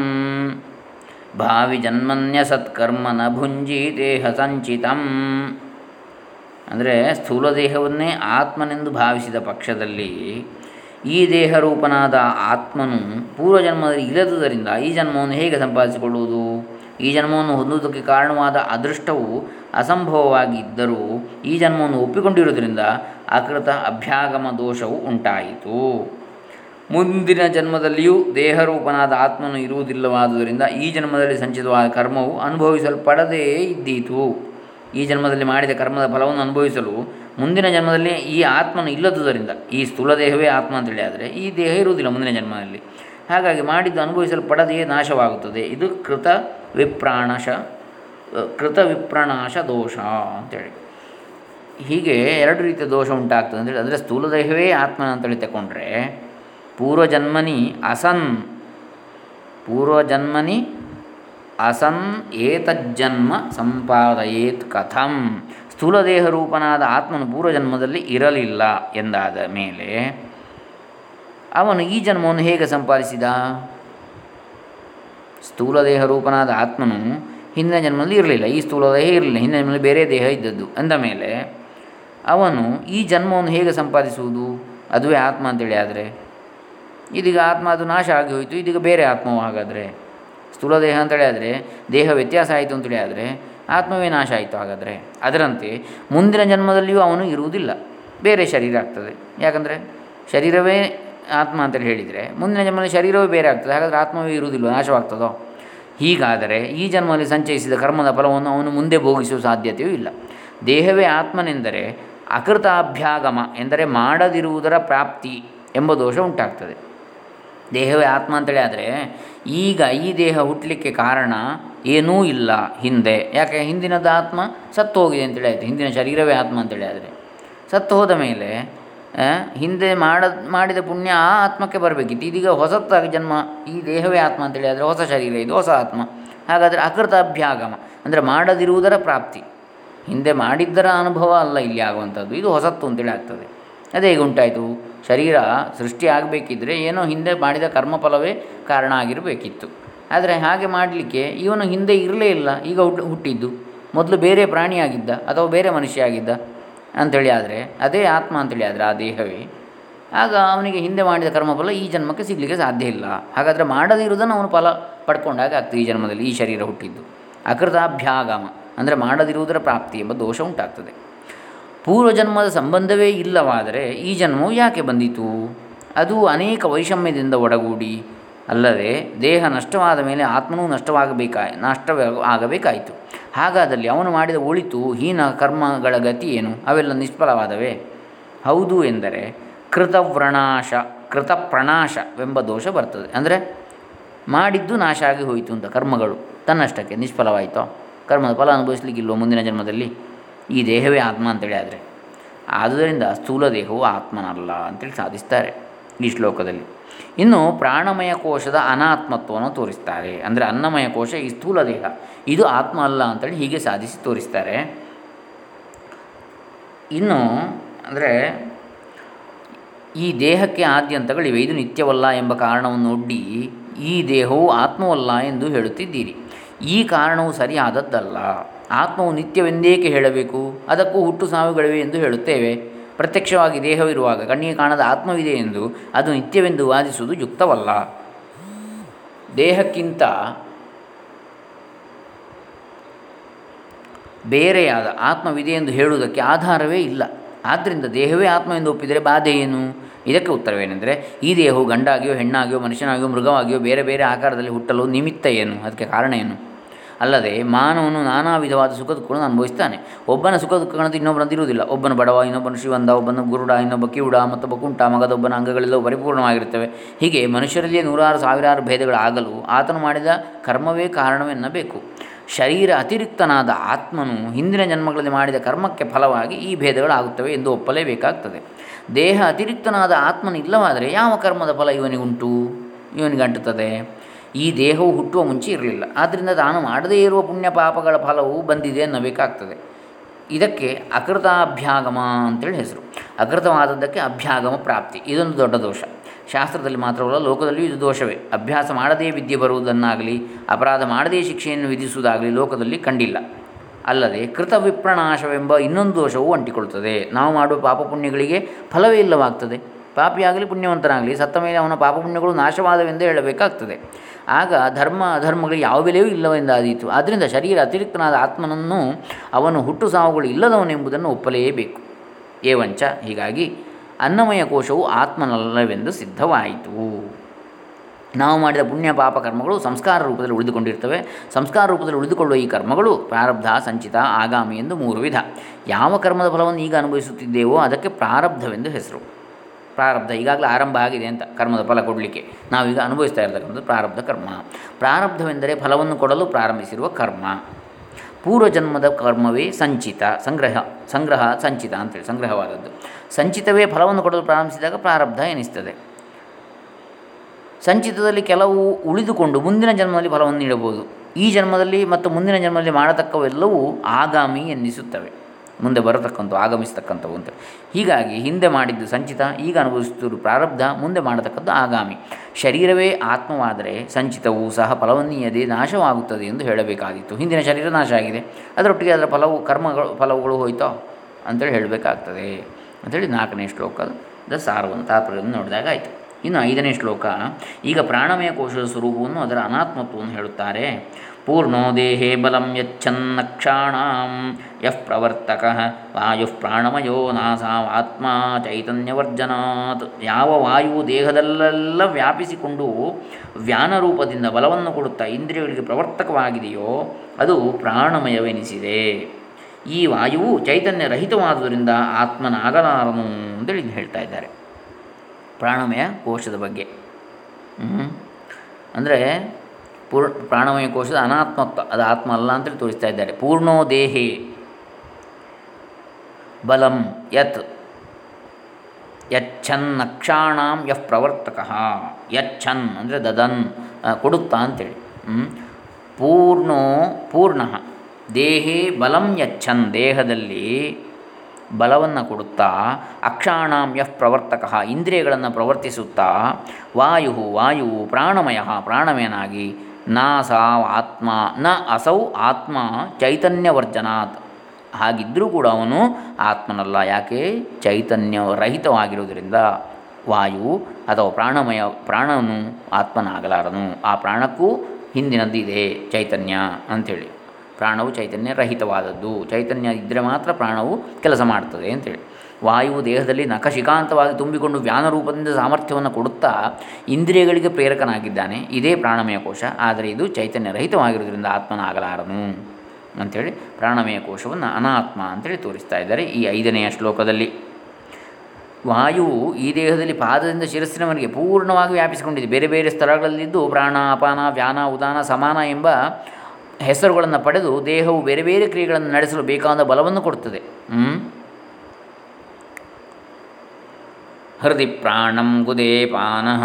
ಭಾವಿ ಜನ್ಮನ್ಯ ಸತ್ಕರ್ಮ ನ ಭುಂಜೀತೇಹ ಸಂಚಿತಂ ಅಂದರೆ ಸ್ಥೂಲ ದೇಹವನ್ನೇ ಆತ್ಮನೆಂದು ಭಾವಿಸಿದ ಪಕ್ಷದಲ್ಲಿ ಈ ದೇಹರೂಪನಾದ ಆತ್ಮನು ಪೂರ್ವಜನ್ಮದಲ್ಲಿ ಇಲ್ಲದುದರಿಂದ ಈ ಜನ್ಮವನ್ನು ಹೇಗೆ ಸಂಪಾದಿಸಿಕೊಳ್ಳುವುದು? ಈ ಜನ್ಮವನ್ನು ಹೊಂದುವುದಕ್ಕೆ ಕಾರಣವಾದ ಅದೃಷ್ಟವು ಅಸಂಭವವಾಗಿದ್ದರೂ ಈ ಜನ್ಮವನ್ನು ಒಪ್ಪಿಕೊಂಡಿರುವುದರಿಂದ ಅಕೃತ ಅಭ್ಯಾಗಮ ದೋಷವು ಉಂಟಾಯಿತು. ಮುಂದಿನ ಜನ್ಮದಲ್ಲಿಯೂ ದೇಹರೂಪನಾದ ಆತ್ಮನು ಇರುವುದಿಲ್ಲವಾದುದರಿಂದ ಈ ಜನ್ಮದಲ್ಲಿ ಸಂಚಿತವಾದ ಕರ್ಮವು ಅನುಭವಿಸಲ್ಪಡದೇ ಇದ್ದೀತು. ಈ ಜನ್ಮದಲ್ಲಿ ಮಾಡಿದ ಕರ್ಮದ ಫಲವನ್ನು ಅನುಭವಿಸಲು ಮುಂದಿನ ಜನ್ಮದಲ್ಲಿ ಈ ಆತ್ಮನು ಇಲ್ಲದುದರಿಂದ ಈ ಸ್ಥೂಲ ದೇಹವೇ ಆತ್ಮ ಅಂತೇಳಿ ಆದರೆ ಈ ದೇಹ ಇರುವುದಿಲ್ಲ ಮುಂದಿನ ಜನ್ಮದಲ್ಲಿ. ಹಾಗಾಗಿ ಮಾಡಿದ್ದು ಅನುಭವಿಸಲ್ಪಡದೆಯೇ ನಾಶವಾಗುತ್ತದೆ. ಇದು ಕೃತ ವಿಪ್ರಾಣಶ ಕೃತ ವಿಪ್ರಣಾಶ ದೋಷ ಅಂತೇಳಿ. ಹೀಗೆ ಎರಡು ರೀತಿಯ ದೋಷ ಉಂಟಾಗ್ತದೆ ಅಂತೇಳಿ. ಅಂದರೆ ಸ್ಥೂಲ ದೇಹವೇ ಆತ್ಮನ ಅಂತೇಳಿ ತಗೊಂಡ್ರೆ ಪೂರ್ವಜನ್ಮನಿ ಅಸನ್ ಪೂರ್ವಜನ್ಮನಿ ಅಸನ್ ಏತಜ್ಜನ್ಮ ಸಂಪಾದಯೇತ್ ಕಥಂ. ಸ್ಥೂಲದೇಹ ರೂಪನಾದ ಆತ್ಮನು ಪೂರ್ವಜನ್ಮದಲ್ಲಿ ಇರಲಿಲ್ಲ ಎಂದಾದ ಮೇಲೆ ಅವನು ಈ ಜನ್ಮವನ್ನು ಹೇಗೆ ಸಂಪಾದಿಸಿದ? ಸ್ಥೂಲ ದೇಹ ರೂಪನಾದ ಆತ್ಮನು ಹಿಂದಿನ ಜನ್ಮದಲ್ಲಿ ಇರಲಿಲ್ಲ. ಈ ಸ್ಥೂಲ ದೇಹ ಇರಲಿಲ್ಲ. ಹಿಂದಿನ ಜನ್ಮದಲ್ಲಿ ಬೇರೆ ದೇಹ ಇದ್ದದ್ದು. ಅಂದ ಮೇಲೆ ಅವನು ಈ ಜನ್ಮವನ್ನು ಹೇಗೆ ಸಂಪಾದಿಸುವುದು? ಅದುವೇ ಆತ್ಮ ಅಂತೇಳಿ ಆದರೆ, ಇದೀಗ ಆತ್ಮ ಅದು ನಾಶ ಆಗಿ ಹೋಯಿತು. ಇದೀಗ ಬೇರೆ ಆತ್ಮವು ಹಾಗಾದರೆ ಸ್ಥೂಲ ದೇಹ ಅಂತೇಳಿ ಆದರೆ, ದೇಹ ವ್ಯತ್ಯಾಸ ಆಯಿತು ಅಂತೇಳಿ ಆದರೆ, ಆತ್ಮವೇ ನಾಶ ಆಯಿತು ಹಾಗಾದರೆ. ಅದರಂತೆ ಮುಂದಿನ ಜನ್ಮದಲ್ಲಿಯೂ ಅವನು ಇರುವುದಿಲ್ಲ. ಬೇರೆ ಶರೀರ ಆಗ್ತದೆ. ಯಾಕಂದರೆ ಶರೀರವೇ ಆತ್ಮ ಅಂತೇಳಿ ಹೇಳಿದರೆ, ಮುಂದಿನ ಜನ್ಮದಲ್ಲಿ ಶರೀರವೇ ಬೇರೆ ಆಗ್ತದೆ, ಹಾಗಾದರೆ ಆತ್ಮವೇ ಇರುವುದಿಲ್ಲ, ನಾಶವಾಗ್ತದೋ? ಹೀಗಾದರೆ ಈ ಜನ್ಮದಲ್ಲಿ ಸಂಚಯಿಸಿದ ಕರ್ಮದ ಫಲವನ್ನು ಅವನು ಮುಂದೆ ಭೋಗಿಸುವ ಸಾಧ್ಯತೆಯೂ ಇಲ್ಲ. ದೇಹವೇ ಆತ್ಮನೆಂದರೆ ಅಕೃತಾಭ್ಯಾಗಮ, ಎಂದರೆ ಮಾಡದಿರುವುದರ ಪ್ರಾಪ್ತಿ ಎಂಬ ದೋಷ ಉಂಟಾಗ್ತದೆ. ದೇಹವೇ ಆತ್ಮ ಅಂತೇಳಿ ಆದರೆ, ಈಗ ಈ ದೇಹ ಹುಟ್ಟಲಿಕ್ಕೆ ಕಾರಣ ಏನೂ ಇಲ್ಲ ಹಿಂದೆ. ಯಾಕೆ? ಹಿಂದಿನದ ಆತ್ಮ ಸತ್ತು ಹೋಗಿದೆ ಅಂತೇಳಿ ಆಯಿತು. ಹಿಂದಿನ ಶರೀರವೇ ಆತ್ಮ ಅಂತೇಳಿ ಆದರೆ. ಸತ್ತು ಹೋದ ಮೇಲೆ ಹಿಂದೆ ಮಾಡ, ಮಾಡಿದ ಪುಣ್ಯ ಆ ಆತ್ಮಕ್ಕೆ ಬರಬೇಕಿತ್ತು. ಇದೀಗ ಹೊಸತಾಗಿ ಜನ್ಮ, ಈ ದೇಹವೇ ಆತ್ಮ ಅಂತೇಳಿ, ಆದರೆ ಹೊಸ ಶರೀರ ಇದು, ಹೊಸ ಆತ್ಮ. ಹಾಗಾದರೆ ಅಕೃತ ಅಭ್ಯಾಗಮ ಅಂದರೆ ಮಾಡದಿರುವುದರ ಪ್ರಾಪ್ತಿ. ಹಿಂದೆ ಮಾಡಿದ್ದರ ಅನುಭವ ಅಲ್ಲ ಇಲ್ಲಿ ಆಗುವಂಥದ್ದು. ಇದು ಹೊಸತ್ತು ಅಂತೇಳಿ ಆಗ್ತದೆ. ಅದೇ ಈಗ ಉಂಟಾಯಿತು. ಶರೀರ ಸೃಷ್ಟಿ ಆಗಬೇಕಿದ್ರೆ ಏನೋ ಹಿಂದೆ ಮಾಡಿದ ಕರ್ಮಫಲವೇ ಕಾರಣ ಆಗಿರಬೇಕಿತ್ತು. ಆದರೆ ಹಾಗೆ ಮಾಡಲಿಕ್ಕೆ ಇವನು ಹಿಂದೆ ಇರಲೇ ಇಲ್ಲ. ಈಗ ಹುಟ್ಟಿದ್ದು. ಮೊದಲು ಬೇರೆ ಪ್ರಾಣಿಯಾಗಿದ್ದ ಅಥವಾ ಬೇರೆ ಮನುಷ್ಯ ಆಗಿದ್ದ. ಅಂಥೇಳಿ ಆದರೆ, ಅದೇ ಆತ್ಮ ಅಂತೇಳಿ ಆದರೆ ಆ ದೇಹವೇ, ಆಗ ಅವನಿಗೆ ಹಿಂದೆ ಮಾಡಿದ ಕರ್ಮಫಲ ಈ ಜನ್ಮಕ್ಕೆ ಸಿಗಲಿಕ್ಕೆ ಸಾಧ್ಯ ಇಲ್ಲ. ಹಾಗಾದರೆ ಮಾಡದಿರುವುದನ್ನು ಅವನು ಫಲ ಪಡ್ಕೊಂಡಾಗ ಆಗ್ತದೆ ಈ ಜನ್ಮದಲ್ಲಿ, ಈ ಶರೀರ ಹುಟ್ಟಿದ್ದು. ಅಕೃತಾಭ್ಯಾಗಮ, ಅಂದರೆ ಮಾಡದಿರುವುದರ ಪ್ರಾಪ್ತಿ ಎಂಬ ದೋಷ ಉಂಟಾಗ್ತದೆ. ಪೂರ್ವಜನ್ಮದ ಸಂಬಂಧವೇ ಇಲ್ಲವಾದರೆ ಈ ಜನ್ಮವು ಯಾಕೆ ಬಂದಿತು? ಅದು ಅನೇಕ ವೈಷಮ್ಯದಿಂದ ಒಡಗೂಡಿ ಅಲ್ಲದೆ ದೇಹ ನಷ್ಟವಾದ ಮೇಲೆ ಆತ್ಮನೂ ನಷ್ಟವಾಗಬೇಕಾ ನಷ್ಟ ಆಗಬೇಕಾಯಿತು. ಹಾಗಾದಲ್ಲಿ ಅವನು ಮಾಡಿದ ಒಳಿತು ಹೀನ ಕರ್ಮಗಳ ಗತಿ ಏನು? ಅವೆಲ್ಲ ನಿಷ್ಫಲವಾದವೇ? ಹೌದು ಎಂದರೆ ಕೃತವ್ರಣಾಶ ಕೃತಪ್ರಣಾಶವೆಂಬ ದೋಷ ಬರ್ತದೆ. ಅಂದರೆ ಮಾಡಿದ್ದು ನಾಶ ಆಗಿ ಹೋಯಿತು ಅಂತ ಕರ್ಮಗಳು. ತನ್ನಷ್ಟಕ್ಕೆ ನಿಷ್ಫಲವಾಯಿತೋ? ಕರ್ಮದ ಫಲ ಅನುಭವಿಸಲಿಕ್ಕಿಲ್ವೋ ಮುಂದಿನ ಜನ್ಮದಲ್ಲಿ? ಈ ದೇಹವೇ ಆತ್ಮ ಅಂತೇಳಿ ಆದರೆ. ಆದುದರಿಂದ ಸ್ಥೂಲ ದೇಹವು ಆತ್ಮನಲ್ಲ ಅಂತೇಳಿ ಸಾಧಿಸ್ತಾರೆ ಈ ಶ್ಲೋಕದಲ್ಲಿ. ಇನ್ನು ಪ್ರಾಣಮಯ ಕೋಶದ ಅನಾತ್ಮತ್ವವನ್ನು ತೋರಿಸ್ತಾರೆ. ಅಂದರೆ ಅನ್ನಮಯ ಕೋಶ ಈ ಸ್ಥೂಲ ದೇಹ. ಇದು ಆತ್ಮ ಅಲ್ಲ ಅಂತೇಳಿ ಹೀಗೆ ಸಾಧಿಸಿ ತೋರಿಸ್ತಾರೆ. ಇನ್ನು ಅಂದರೆ ಈ ದೇಹಕ್ಕೆ ಆದ್ಯಂತಗಳಿವೆ. ಇದು ನಿತ್ಯವಲ್ಲ ಎಂಬ ಕಾರಣವನ್ನು ಒಡ್ಡಿ ಈ ದೇಹವು ಆತ್ಮವಲ್ಲ ಎಂದು ಹೇಳುತ್ತಿದ್ದೀರಿ. ಈ ಕಾರಣವು ಸರಿಯಾದದ್ದಲ್ಲ. ಆತ್ಮವು ನಿತ್ಯವೆಂದೇಕೆ ಹೇಳಬೇಕು? ಅದಕ್ಕೂ ಹುಟ್ಟು ಸಾವುಗಳಿವೆ ಎಂದು ಹೇಳುತ್ತೇವೆ. ಪ್ರತ್ಯಕ್ಷವಾಗಿ ದೇಹವಿರುವಾಗ ಕಣ್ಣಿಗೆ ಕಾಣದ ಆತ್ಮವಿದೆ ಎಂದು ಅದು ನಿತ್ಯವೆಂದು ವಾದಿಸುವುದು ಯುಕ್ತವಲ್ಲ. ದೇಹಕ್ಕಿಂತ ಬೇರೆಯಾದ ಆತ್ಮವಿದೆ ಎಂದು ಹೇಳುವುದಕ್ಕೆ ಆಧಾರವೇ ಇಲ್ಲ. ಆದ್ದರಿಂದ ದೇಹವೇ ಆತ್ಮ ಎಂದು ಒಪ್ಪಿದರೆ ಬಾಧೆ ಏನು? ಇದಕ್ಕೆ ಉತ್ತರವೇನೆಂದರೆ, ಈ ದೇಹವು ಗಂಡಾಗಿಯೋ, ಹೆಣ್ಣಾಗಿಯೋ, ಮನುಷ್ಯನಾಗಿಯೋ, ಮೃಗವಾಗಿಯೋ, ಬೇರೆ ಬೇರೆ ಆಕಾರದಲ್ಲಿ ಹುಟ್ಟಲು ನಿಮಿತ್ತ ಏನು? ಅದಕ್ಕೆ ಕಾರಣ ಏನು? ಅಲ್ಲದೆ ಮಾನವನು ನಾನಾ ವಿಧವಾದ ಸುಖ ದುಃಖಗಳನ್ನು ಅನುಭವಿಸ್ತಾನೆ. ಒಬ್ಬನ ಸುಖ ದುಃಖಗಳಂತೂ ಇನ್ನೊಬ್ಬನದ್ದು ಇರುವುದಿಲ್ಲ ಒಬ್ಬನ ಬಡವ, ಇನ್ನೊಬ್ಬನು ಶಿವಂದ ಒಬ್ಬನ ಗುರುಡ, ಇನ್ನೊಬ್ಬ ಕಿವುಡ ಮತ್ತೊಬ್ಬ ಕುಂಟ ಮಗದೊಬ್ಬನ ಅಂಗಗಳೆಲ್ಲವೂ ಪರಿಪೂರ್ಣವಾಗಿರುತ್ತವೆ. ಹೀಗೆ ಮನುಷ್ಯರಲ್ಲಿಯೇ ನೂರಾರು ಸಾವಿರಾರು ಭೇದಗಳಾಗಲು ಆತನು ಮಾಡಿದ ಕರ್ಮವೇ ಕಾರಣವೆನ್ನಬೇಕು. ಶರೀರ ಅತಿರಿಕ್ತನಾದ ಆತ್ಮನು ಹಿಂದಿನ ಜನ್ಮಗಳಲ್ಲಿ ಮಾಡಿದ ಕರ್ಮಕ್ಕೆ ಫಲವಾಗಿ ಈ ಭೇದಗಳಾಗುತ್ತವೆ ಎಂದು ಒಪ್ಪಲೇಬೇಕಾಗ್ತದೆ. ದೇಹ ಅತಿರಿಕ್ತನಾದ ಆತ್ಮನಿಲ್ಲವಾದರೆ ಯಾವ ಕರ್ಮದ ಫಲ ಇವನಿಗುಂಟು? ಇವನಿಗೆ ಅಂಟುತ್ತದೆ ಈ ದೇಹವು ಹುಟ್ಟುವ ಮುಂಚೆ ಇರಲಿಲ್ಲ. ಆದ್ದರಿಂದ ತಾನು ಮಾಡದೇ ಇರುವ ಪುಣ್ಯ ಪಾಪಗಳ ಫಲವು ಬಂದಿದೆ ಅನ್ನಬೇಕಾಗ್ತದೆ. ಇದಕ್ಕೆ ಅಕೃತಾಭ್ಯಾಗಮ ಅಂತೇಳಿ ಹೆಸರು. ಅಕೃತವಾದದ್ದಕ್ಕೆ ಅಭ್ಯಾಗಮ ಪ್ರಾಪ್ತಿ. ಇದೊಂದು ದೊಡ್ಡ ದೋಷ. ಶಾಸ್ತ್ರದಲ್ಲಿ ಮಾತ್ರವಲ್ಲ, ಲೋಕದಲ್ಲಿಯೂ ಇದು ದೋಷವೇ. ಅಭ್ಯಾಸ ಮಾಡದೇ ವಿದ್ಯೆ ಬರುವುದನ್ನಾಗಲಿ, ಅಪರಾಧ ಮಾಡದೇ ಶಿಕ್ಷೆಯನ್ನು ವಿಧಿಸುವುದಾಗಲಿ ಲೋಕದಲ್ಲಿ ಕಂಡಿಲ್ಲ. ಅಲ್ಲದೆ ಕೃತ ವಿಪ್ರಣಾಶವೆಂಬ ಇನ್ನೊಂದು ದೋಷವು ಅಂಟಿಕೊಳ್ಳುತ್ತದೆ. ನಾವು ಮಾಡುವ ಪಾಪ ಪುಣ್ಯಗಳಿಗೆ ಫಲವೇ ಇಲ್ಲವಾಗ್ತದೆ. ಪಾಪಿಯಾಗಲಿ ಪುಣ್ಯವಂತನಾಗಲಿ, ಸತ್ತ ಮೇಲೆ ಅವನ ಪಾಪ ಪುಣ್ಯಗಳು ನಾಶವಾದವೆಂದೇ ಹೇಳಬೇಕಾಗ್ತದೆ. ಆಗ ಧರ್ಮ, ಅಧರ್ಮಗಳಿಗೆ ಯಾವ ಬೆಲೆಯೂ ಇಲ್ಲವೆಂದಾದೀತು ಆದ್ದರಿಂದ ಶರೀರ ಅತಿರಿಕ್ತನಾದ ಆತ್ಮನನ್ನು ಅವನು ಹುಟ್ಟು ಸಾವುಗಳು ಇಲ್ಲದವನೆಂಬುದನ್ನು ಒಪ್ಪಲೇಬೇಕು. ಏವಂಚ, ಹೀಗಾಗಿ ಅನ್ನಮಯ ಕೋಶವು ಆತ್ಮನಲ್ಲವೆಂದು ಸಿದ್ಧವಾಯಿತು. ನಾವು ಮಾಡಿದ ಪುಣ್ಯ ಪಾಪ ಕರ್ಮಗಳು ಸಂಸ್ಕಾರ ರೂಪದಲ್ಲಿ ಉಳಿದುಕೊಂಡಿರ್ತವೆ. ಸಂಸ್ಕಾರ ರೂಪದಲ್ಲಿ ಉಳಿದುಕೊಳ್ಳುವ ಈ ಕರ್ಮಗಳು ಪ್ರಾರಬ್ಧ, ಸಂಚಿತ, ಆಗಾಮಿ ಎಂದು ಮೂರು ವಿಧ. ಯಾವ ಕರ್ಮದ ಫಲವನ್ನು ಈಗ ಅನುಭವಿಸುತ್ತಿದ್ದೇವೋ ಅದಕ್ಕೆ ಪ್ರಾರಬ್ಧವೆಂದು ಹೆಸರು. ಪ್ರಾರಬ್ಧ ಈಗಾಗಲೇ ಆರಂಭ ಆಗಿದೆ ಅಂತ ಕರ್ಮದ ಫಲ ಕೊಡಲಿಕ್ಕೆ. ನಾವೀಗ ಅನುಭವಿಸ್ತಾ ಇರತಕ್ಕಂಥದ್ದು ಪ್ರಾರಬ್ಧ ಕರ್ಮ. ಪ್ರಾರಬ್ಧವೆಂದರೆ ಫಲವನ್ನು ಕೊಡಲು ಪ್ರಾರಂಭಿಸಿರುವ ಕರ್ಮ. ಪೂರ್ವಜನ್ಮದ ಕರ್ಮವೇ ಸಂಚಿತ, ಸಂಗ್ರಹ ಸಂಗ್ರಹ ಸಂಚಿತ ಅಂತೇಳಿ, ಸಂಗ್ರಹವಾದದ್ದು. ಸಂಚಿತವೇ ಫಲವನ್ನು ಕೊಡಲು ಪ್ರಾರಂಭಿಸಿದಾಗ ಪ್ರಾರಬ್ಧ ಎನಿಸ್ತದೆ. ಸಂಚಿತದಲ್ಲಿ ಕೆಲವು ಉಳಿದುಕೊಂಡು ಮುಂದಿನ ಜನ್ಮದಲ್ಲಿ ಫಲವನ್ನು ನೀಡಬಹುದು. ಈ ಜನ್ಮದಲ್ಲಿ ಮತ್ತು ಮುಂದಿನ ಜನ್ಮದಲ್ಲಿ ಮಾಡತಕ್ಕವೆಲ್ಲವೂ ಆಗಾಮಿ ಎನ್ನಿಸುತ್ತವೆ. ಮುಂದೆ ಬರತಕ್ಕಂಥ, ಆಗಮಿಸ್ತಕ್ಕಂಥವು ಅಂತ. ಹೀಗಾಗಿ ಹಿಂದೆ ಮಾಡಿದ್ದು ಸಂಚಿತ, ಈಗ ಅನುಭವಿಸುತ್ತಿರುವ ಪ್ರಾರಬ್ಧ, ಮುಂದೆ ಮಾಡತಕ್ಕದ್ದು ಆಗಾಮಿ. ಶರೀರವೇ ಆತ್ಮವಾದರೆ ಸಂಚಿತವು ಸಹ ಫಲವನ್ನೀಯದೇ ನಾಶವಾಗುತ್ತದೆ ಎಂದು ಹೇಳಬೇಕಾಗಿತ್ತು. ಹಿಂದಿನ ಶರೀರ ನಾಶ ಆಗಿದೆ. ಅದರೊಟ್ಟಿಗೆ ಅದರ ಫಲವು, ಕರ್ಮಗಳು, ಫಲವುಗಳು ಹೋಯ್ತೋ ಅಂತೇಳಿ ಹೇಳಬೇಕಾಗ್ತದೆ. ಅಂಥೇಳಿ ನಾಲ್ಕನೇ ಶ್ಲೋಕದ ಸಾರವನ್ನು ತಾತ್ಪರ್ಯವನ್ನು ನೋಡಿದಾಗ ಆಯಿತು. ಇನ್ನು ಐದನೇ ಶ್ಲೋಕ, ಈಗ ಪ್ರಾಣಮಯ ಕೋಶದ ಸ್ವರೂಪವನ್ನು ಅದರ ಅನಾತ್ಮತ್ವವನ್ನು ಹೇಳುತ್ತಾರೆ. ಪೂರ್ಣೋ ದೇಹೇ ಬಲಂ ಯಚ್ಛನ್ನಕ್ಷಾಣಾಂ ಯಃ ಪ್ರವರ್ತಕ ವಾಯು ಪ್ರಾಣಮಯೋ ನಾಸಾವಾತ್ಮ ಚೈತನ್ಯವರ್ಜನಾತ್. ಯಾವ ವಾಯುವು ದೇಹದಲ್ಲೆಲ್ಲ ವ್ಯಾಪಿಸಿಕೊಂಡು ವ್ಯಾನ ರೂಪದಿಂದ ಬಲವನ್ನು ಕೊಡುತ್ತಾ ಇಂದ್ರಿಯಗಳಿಗೆ ಪ್ರವರ್ತಕವಾಗಿದೆಯೋ ಅದು ಪ್ರಾಣಮಯವೆನಿಸಿದೆ. ಈ ವಾಯುವು ಚೈತನ್ಯ ರಹಿತವಾದುದರಿಂದ ಆತ್ಮನಾಗಲಾರನು ಅಂತೇಳಿ ಹೇಳ್ತಾ ಇದ್ದಾರೆ. ಪ್ರಾಣಮಯ ಕೋಶದ ಬಗ್ಗೆ. ಅಂದರೆ ಪೂರ್, ಪ್ರಾಣಮಯ ಕೋಶದ ಅನಾತ್ಮತ್ವ, ಅದು ಆತ್ಮ ಅಲ್ಲ ಅಂತೇಳಿ ತೋರಿಸ್ತಾ ಇದ್ದಾರೆ. ಪೂರ್ಣೋ ದೇಹಿ. ಬಲಂ ಯತ್. ಯಚ್ಛನ್ ನಕ್ಷಾಣಾಂ ಯಃ ಪ್ರವರ್ತಕ. ಯಚ್ಛನ್ ಅಂದರೆ ದದನ್ ಕೊಡುತ್ತಾ ಅಂತೇಳಿ. ಪೂರ್ಣೋ ಪೂರ್ಣ. ದೇಹೇ ಬಲಂ ಯಚ್ಛನ್. ದೇಹದಲ್ಲಿ ಬಲವನ್ನು ಕೊಡುತ್ತಾ ಅಕ್ಷಾಣಾಂ ಯಃ ಪ್ರವರ್ತಕ, ಇಂದ್ರಿಯಗಳನ್ನು ಪ್ರವರ್ತಿಸುತ್ತಾ ವಾಯು ವಾಯುವು ಪ್ರಾಣಮಯ ಪ್ರಾಣಮಯನಾಗಿ ನಾ ಆತ್ಮ, ನ ಅಸೌ ಆತ್ಮ ಚೈತನ್ಯವರ್ಜನಾತ್. ಹಾಗಿದ್ದರೂ ಕೂಡ ಅವನು ಆತ್ಮನಲ್ಲ, ಯಾಕೆ? ಚೈತನ್ಯ ರಹಿತವಾಗಿರುವುದರಿಂದ ವಾಯು ಅಥವಾ ಪ್ರಾಣಮಯ, ಪ್ರಾಣನು ಆತ್ಮನಾಗಲಾರನು. ಆ ಪ್ರಾಣಕ್ಕೂ ಹಿಂದಿನದ್ದಿದೆ ಚೈತನ್ಯ ಅಂಥೇಳಿ. ಪ್ರಾಣವು ಚೈತನ್ಯ ರಹಿತವಾದದ್ದು. ಚೈತನ್ಯ ಇದ್ದರೆ ಮಾತ್ರ ಪ್ರಾಣವು ಕೆಲಸ ಮಾಡ್ತದೆ ಅಂತೇಳಿ. ವಾಯುವು ದೇಹದಲ್ಲಿ ನಖಶಿಖಾಂತವಾಗಿ ತುಂಬಿಕೊಂಡು ವ್ಯಾನ ರೂಪದಿಂದ ಸಾಮರ್ಥ್ಯವನ್ನು ಕೊಡುತ್ತಾ ಇಂದ್ರಿಯಗಳಿಗೆ ಪ್ರೇರಕನಾಗಿದ್ದಾನೆ. ಇದೇ ಪ್ರಾಣಮಯ ಕೋಶ. ಆದರೆ ಇದು ಚೈತನ್ಯ ರಹಿತವಾಗಿರುವುದರಿಂದ ಆತ್ಮನಾಗಲಾರನು ಅಂಥೇಳಿ ಪ್ರಾಣಮಯ ಕೋಶವನ್ನು ಅನಾತ್ಮ ಅಂತೇಳಿ ತೋರಿಸ್ತಾ ಇದ್ದಾರೆ ಈ ಐದನೆಯ ಶ್ಲೋಕದಲ್ಲಿ. ವಾಯುವು ಈ ದೇಹದಲ್ಲಿ ಪಾದದಿಂದ ಶಿರಸ್ಸಿನವರೆಗೆ ಪೂರ್ಣವಾಗಿ ವ್ಯಾಪಿಸಿಕೊಂಡಿದೆ. ಬೇರೆ ಬೇರೆ ಸ್ಥಳಗಳಲ್ಲಿದ್ದು ಪ್ರಾಣ ಅಪಾನ ವ್ಯಾನ ಉದಾನ, ಸಮಾನ ಎಂಬ ಹೆಸರುಗಳನ್ನು ಪಡೆದು ದೇಹವು ಬೇರೆ ಬೇರೆ ಕ್ರಿಯೆಗಳನ್ನು ನಡೆಸಲು ಬೇಕಾದ ಬಲವನ್ನು ಕೊಡುತ್ತದೆ. ಹೃದಯ ಪ್ರಾಣಂ ಗುದೇ ಪಾನಃ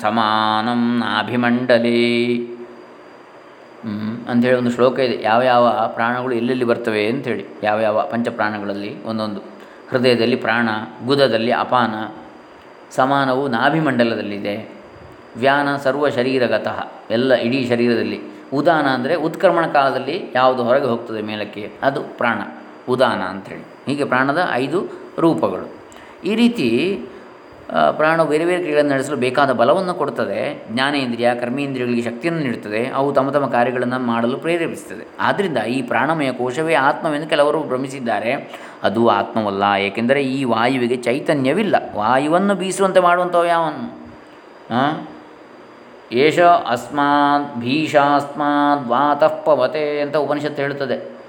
ಸಮಾನಂ ನಾಭಿಮಂಡಲೇ. ಅಂಥೇಳಿ ಒಂದು ಶ್ಲೋಕ ಇದೆ. ಯಾವ ಯಾವ ಪ್ರಾಣಗಳು ಎಲ್ಲೆಲ್ಲಿ ಬರ್ತವೆ ಅಂಥೇಳಿ. ಯಾವ ಯಾವ ಪಂಚಪ್ರಾಣಗಳಲ್ಲಿ ಒಂದೊಂದು. ಹೃದಯದಲ್ಲಿ ಪ್ರಾಣ, ಗುದದಲ್ಲಿ ಅಪಾನ, ಸಮಾನವು ನಾಭಿಮಂಡಲದಲ್ಲಿದೆ. ವ್ಯಾನ ಸರ್ವ ಶರೀರಗತಃ, ಎಲ್ಲ ಇಡೀ ಶರೀರದಲ್ಲಿ. ಉದಾನ ಅಂದರೆ ಉತ್ಕ್ರಮಣ ಕಾಲದಲ್ಲಿ ಯಾವುದು ಹೊರಗೆ ಹೋಗ್ತದೆ ಮೇಲಕ್ಕೆ, ಅದು ಪ್ರಾಣ. ಉದಾನ ಅಂಥೇಳಿ ಹೀಗೆ ಪ್ರಾಣದ ಐದು ರೂಪಗಳು. ಈ ರೀತಿ ಪ್ರಾಣ ಬೇರೆ ಬೇರೆ ಕ್ರಿಯೆಗಳನ್ನು ನಡೆಸಲು ಬೇಕಾದ ಬಲವನ್ನು ಕೊಡುತ್ತದೆ ಜ್ಞಾನೇಂದ್ರಿಯ, ಕರ್ಮೇಂದ್ರಿಯಗಳಿಗೆ ಶಕ್ತಿಯನ್ನು ನೀಡುತ್ತದೆ. ಅವು ತಮ್ಮ ತಮ್ಮ ಕಾರ್ಯಗಳನ್ನು ಮಾಡಲು ಪ್ರೇರೇಪಿಸುತ್ತದೆ. ಆದ್ದರಿಂದ ಈ ಪ್ರಾಣಮಯ ಕೋಶವೇ ಆತ್ಮವೆಂದು ಕೆಲವರು ಭ್ರಮಿಸಿದ್ದಾರೆ. ಅದು ಆತ್ಮವಲ್ಲ, ಏಕೆಂದರೆ ಈ ವಾಯುವಿಗೆ ಚೈತನ್ಯವಿಲ್ಲ. ವಾಯುವನ್ನು ಬೀಸುವಂತೆ ಮಾಡುವಂಥವು ಯಾವನು? ಏಷ ಅಸ್ಮಾತ್ ಭೀಷಾಸ್ಮಾತ್ ವಾತಃ ಪವತೆ ಅಂತ ಉಪನಿಷತ್ತು ಹೇಳುತ್ತದೆ.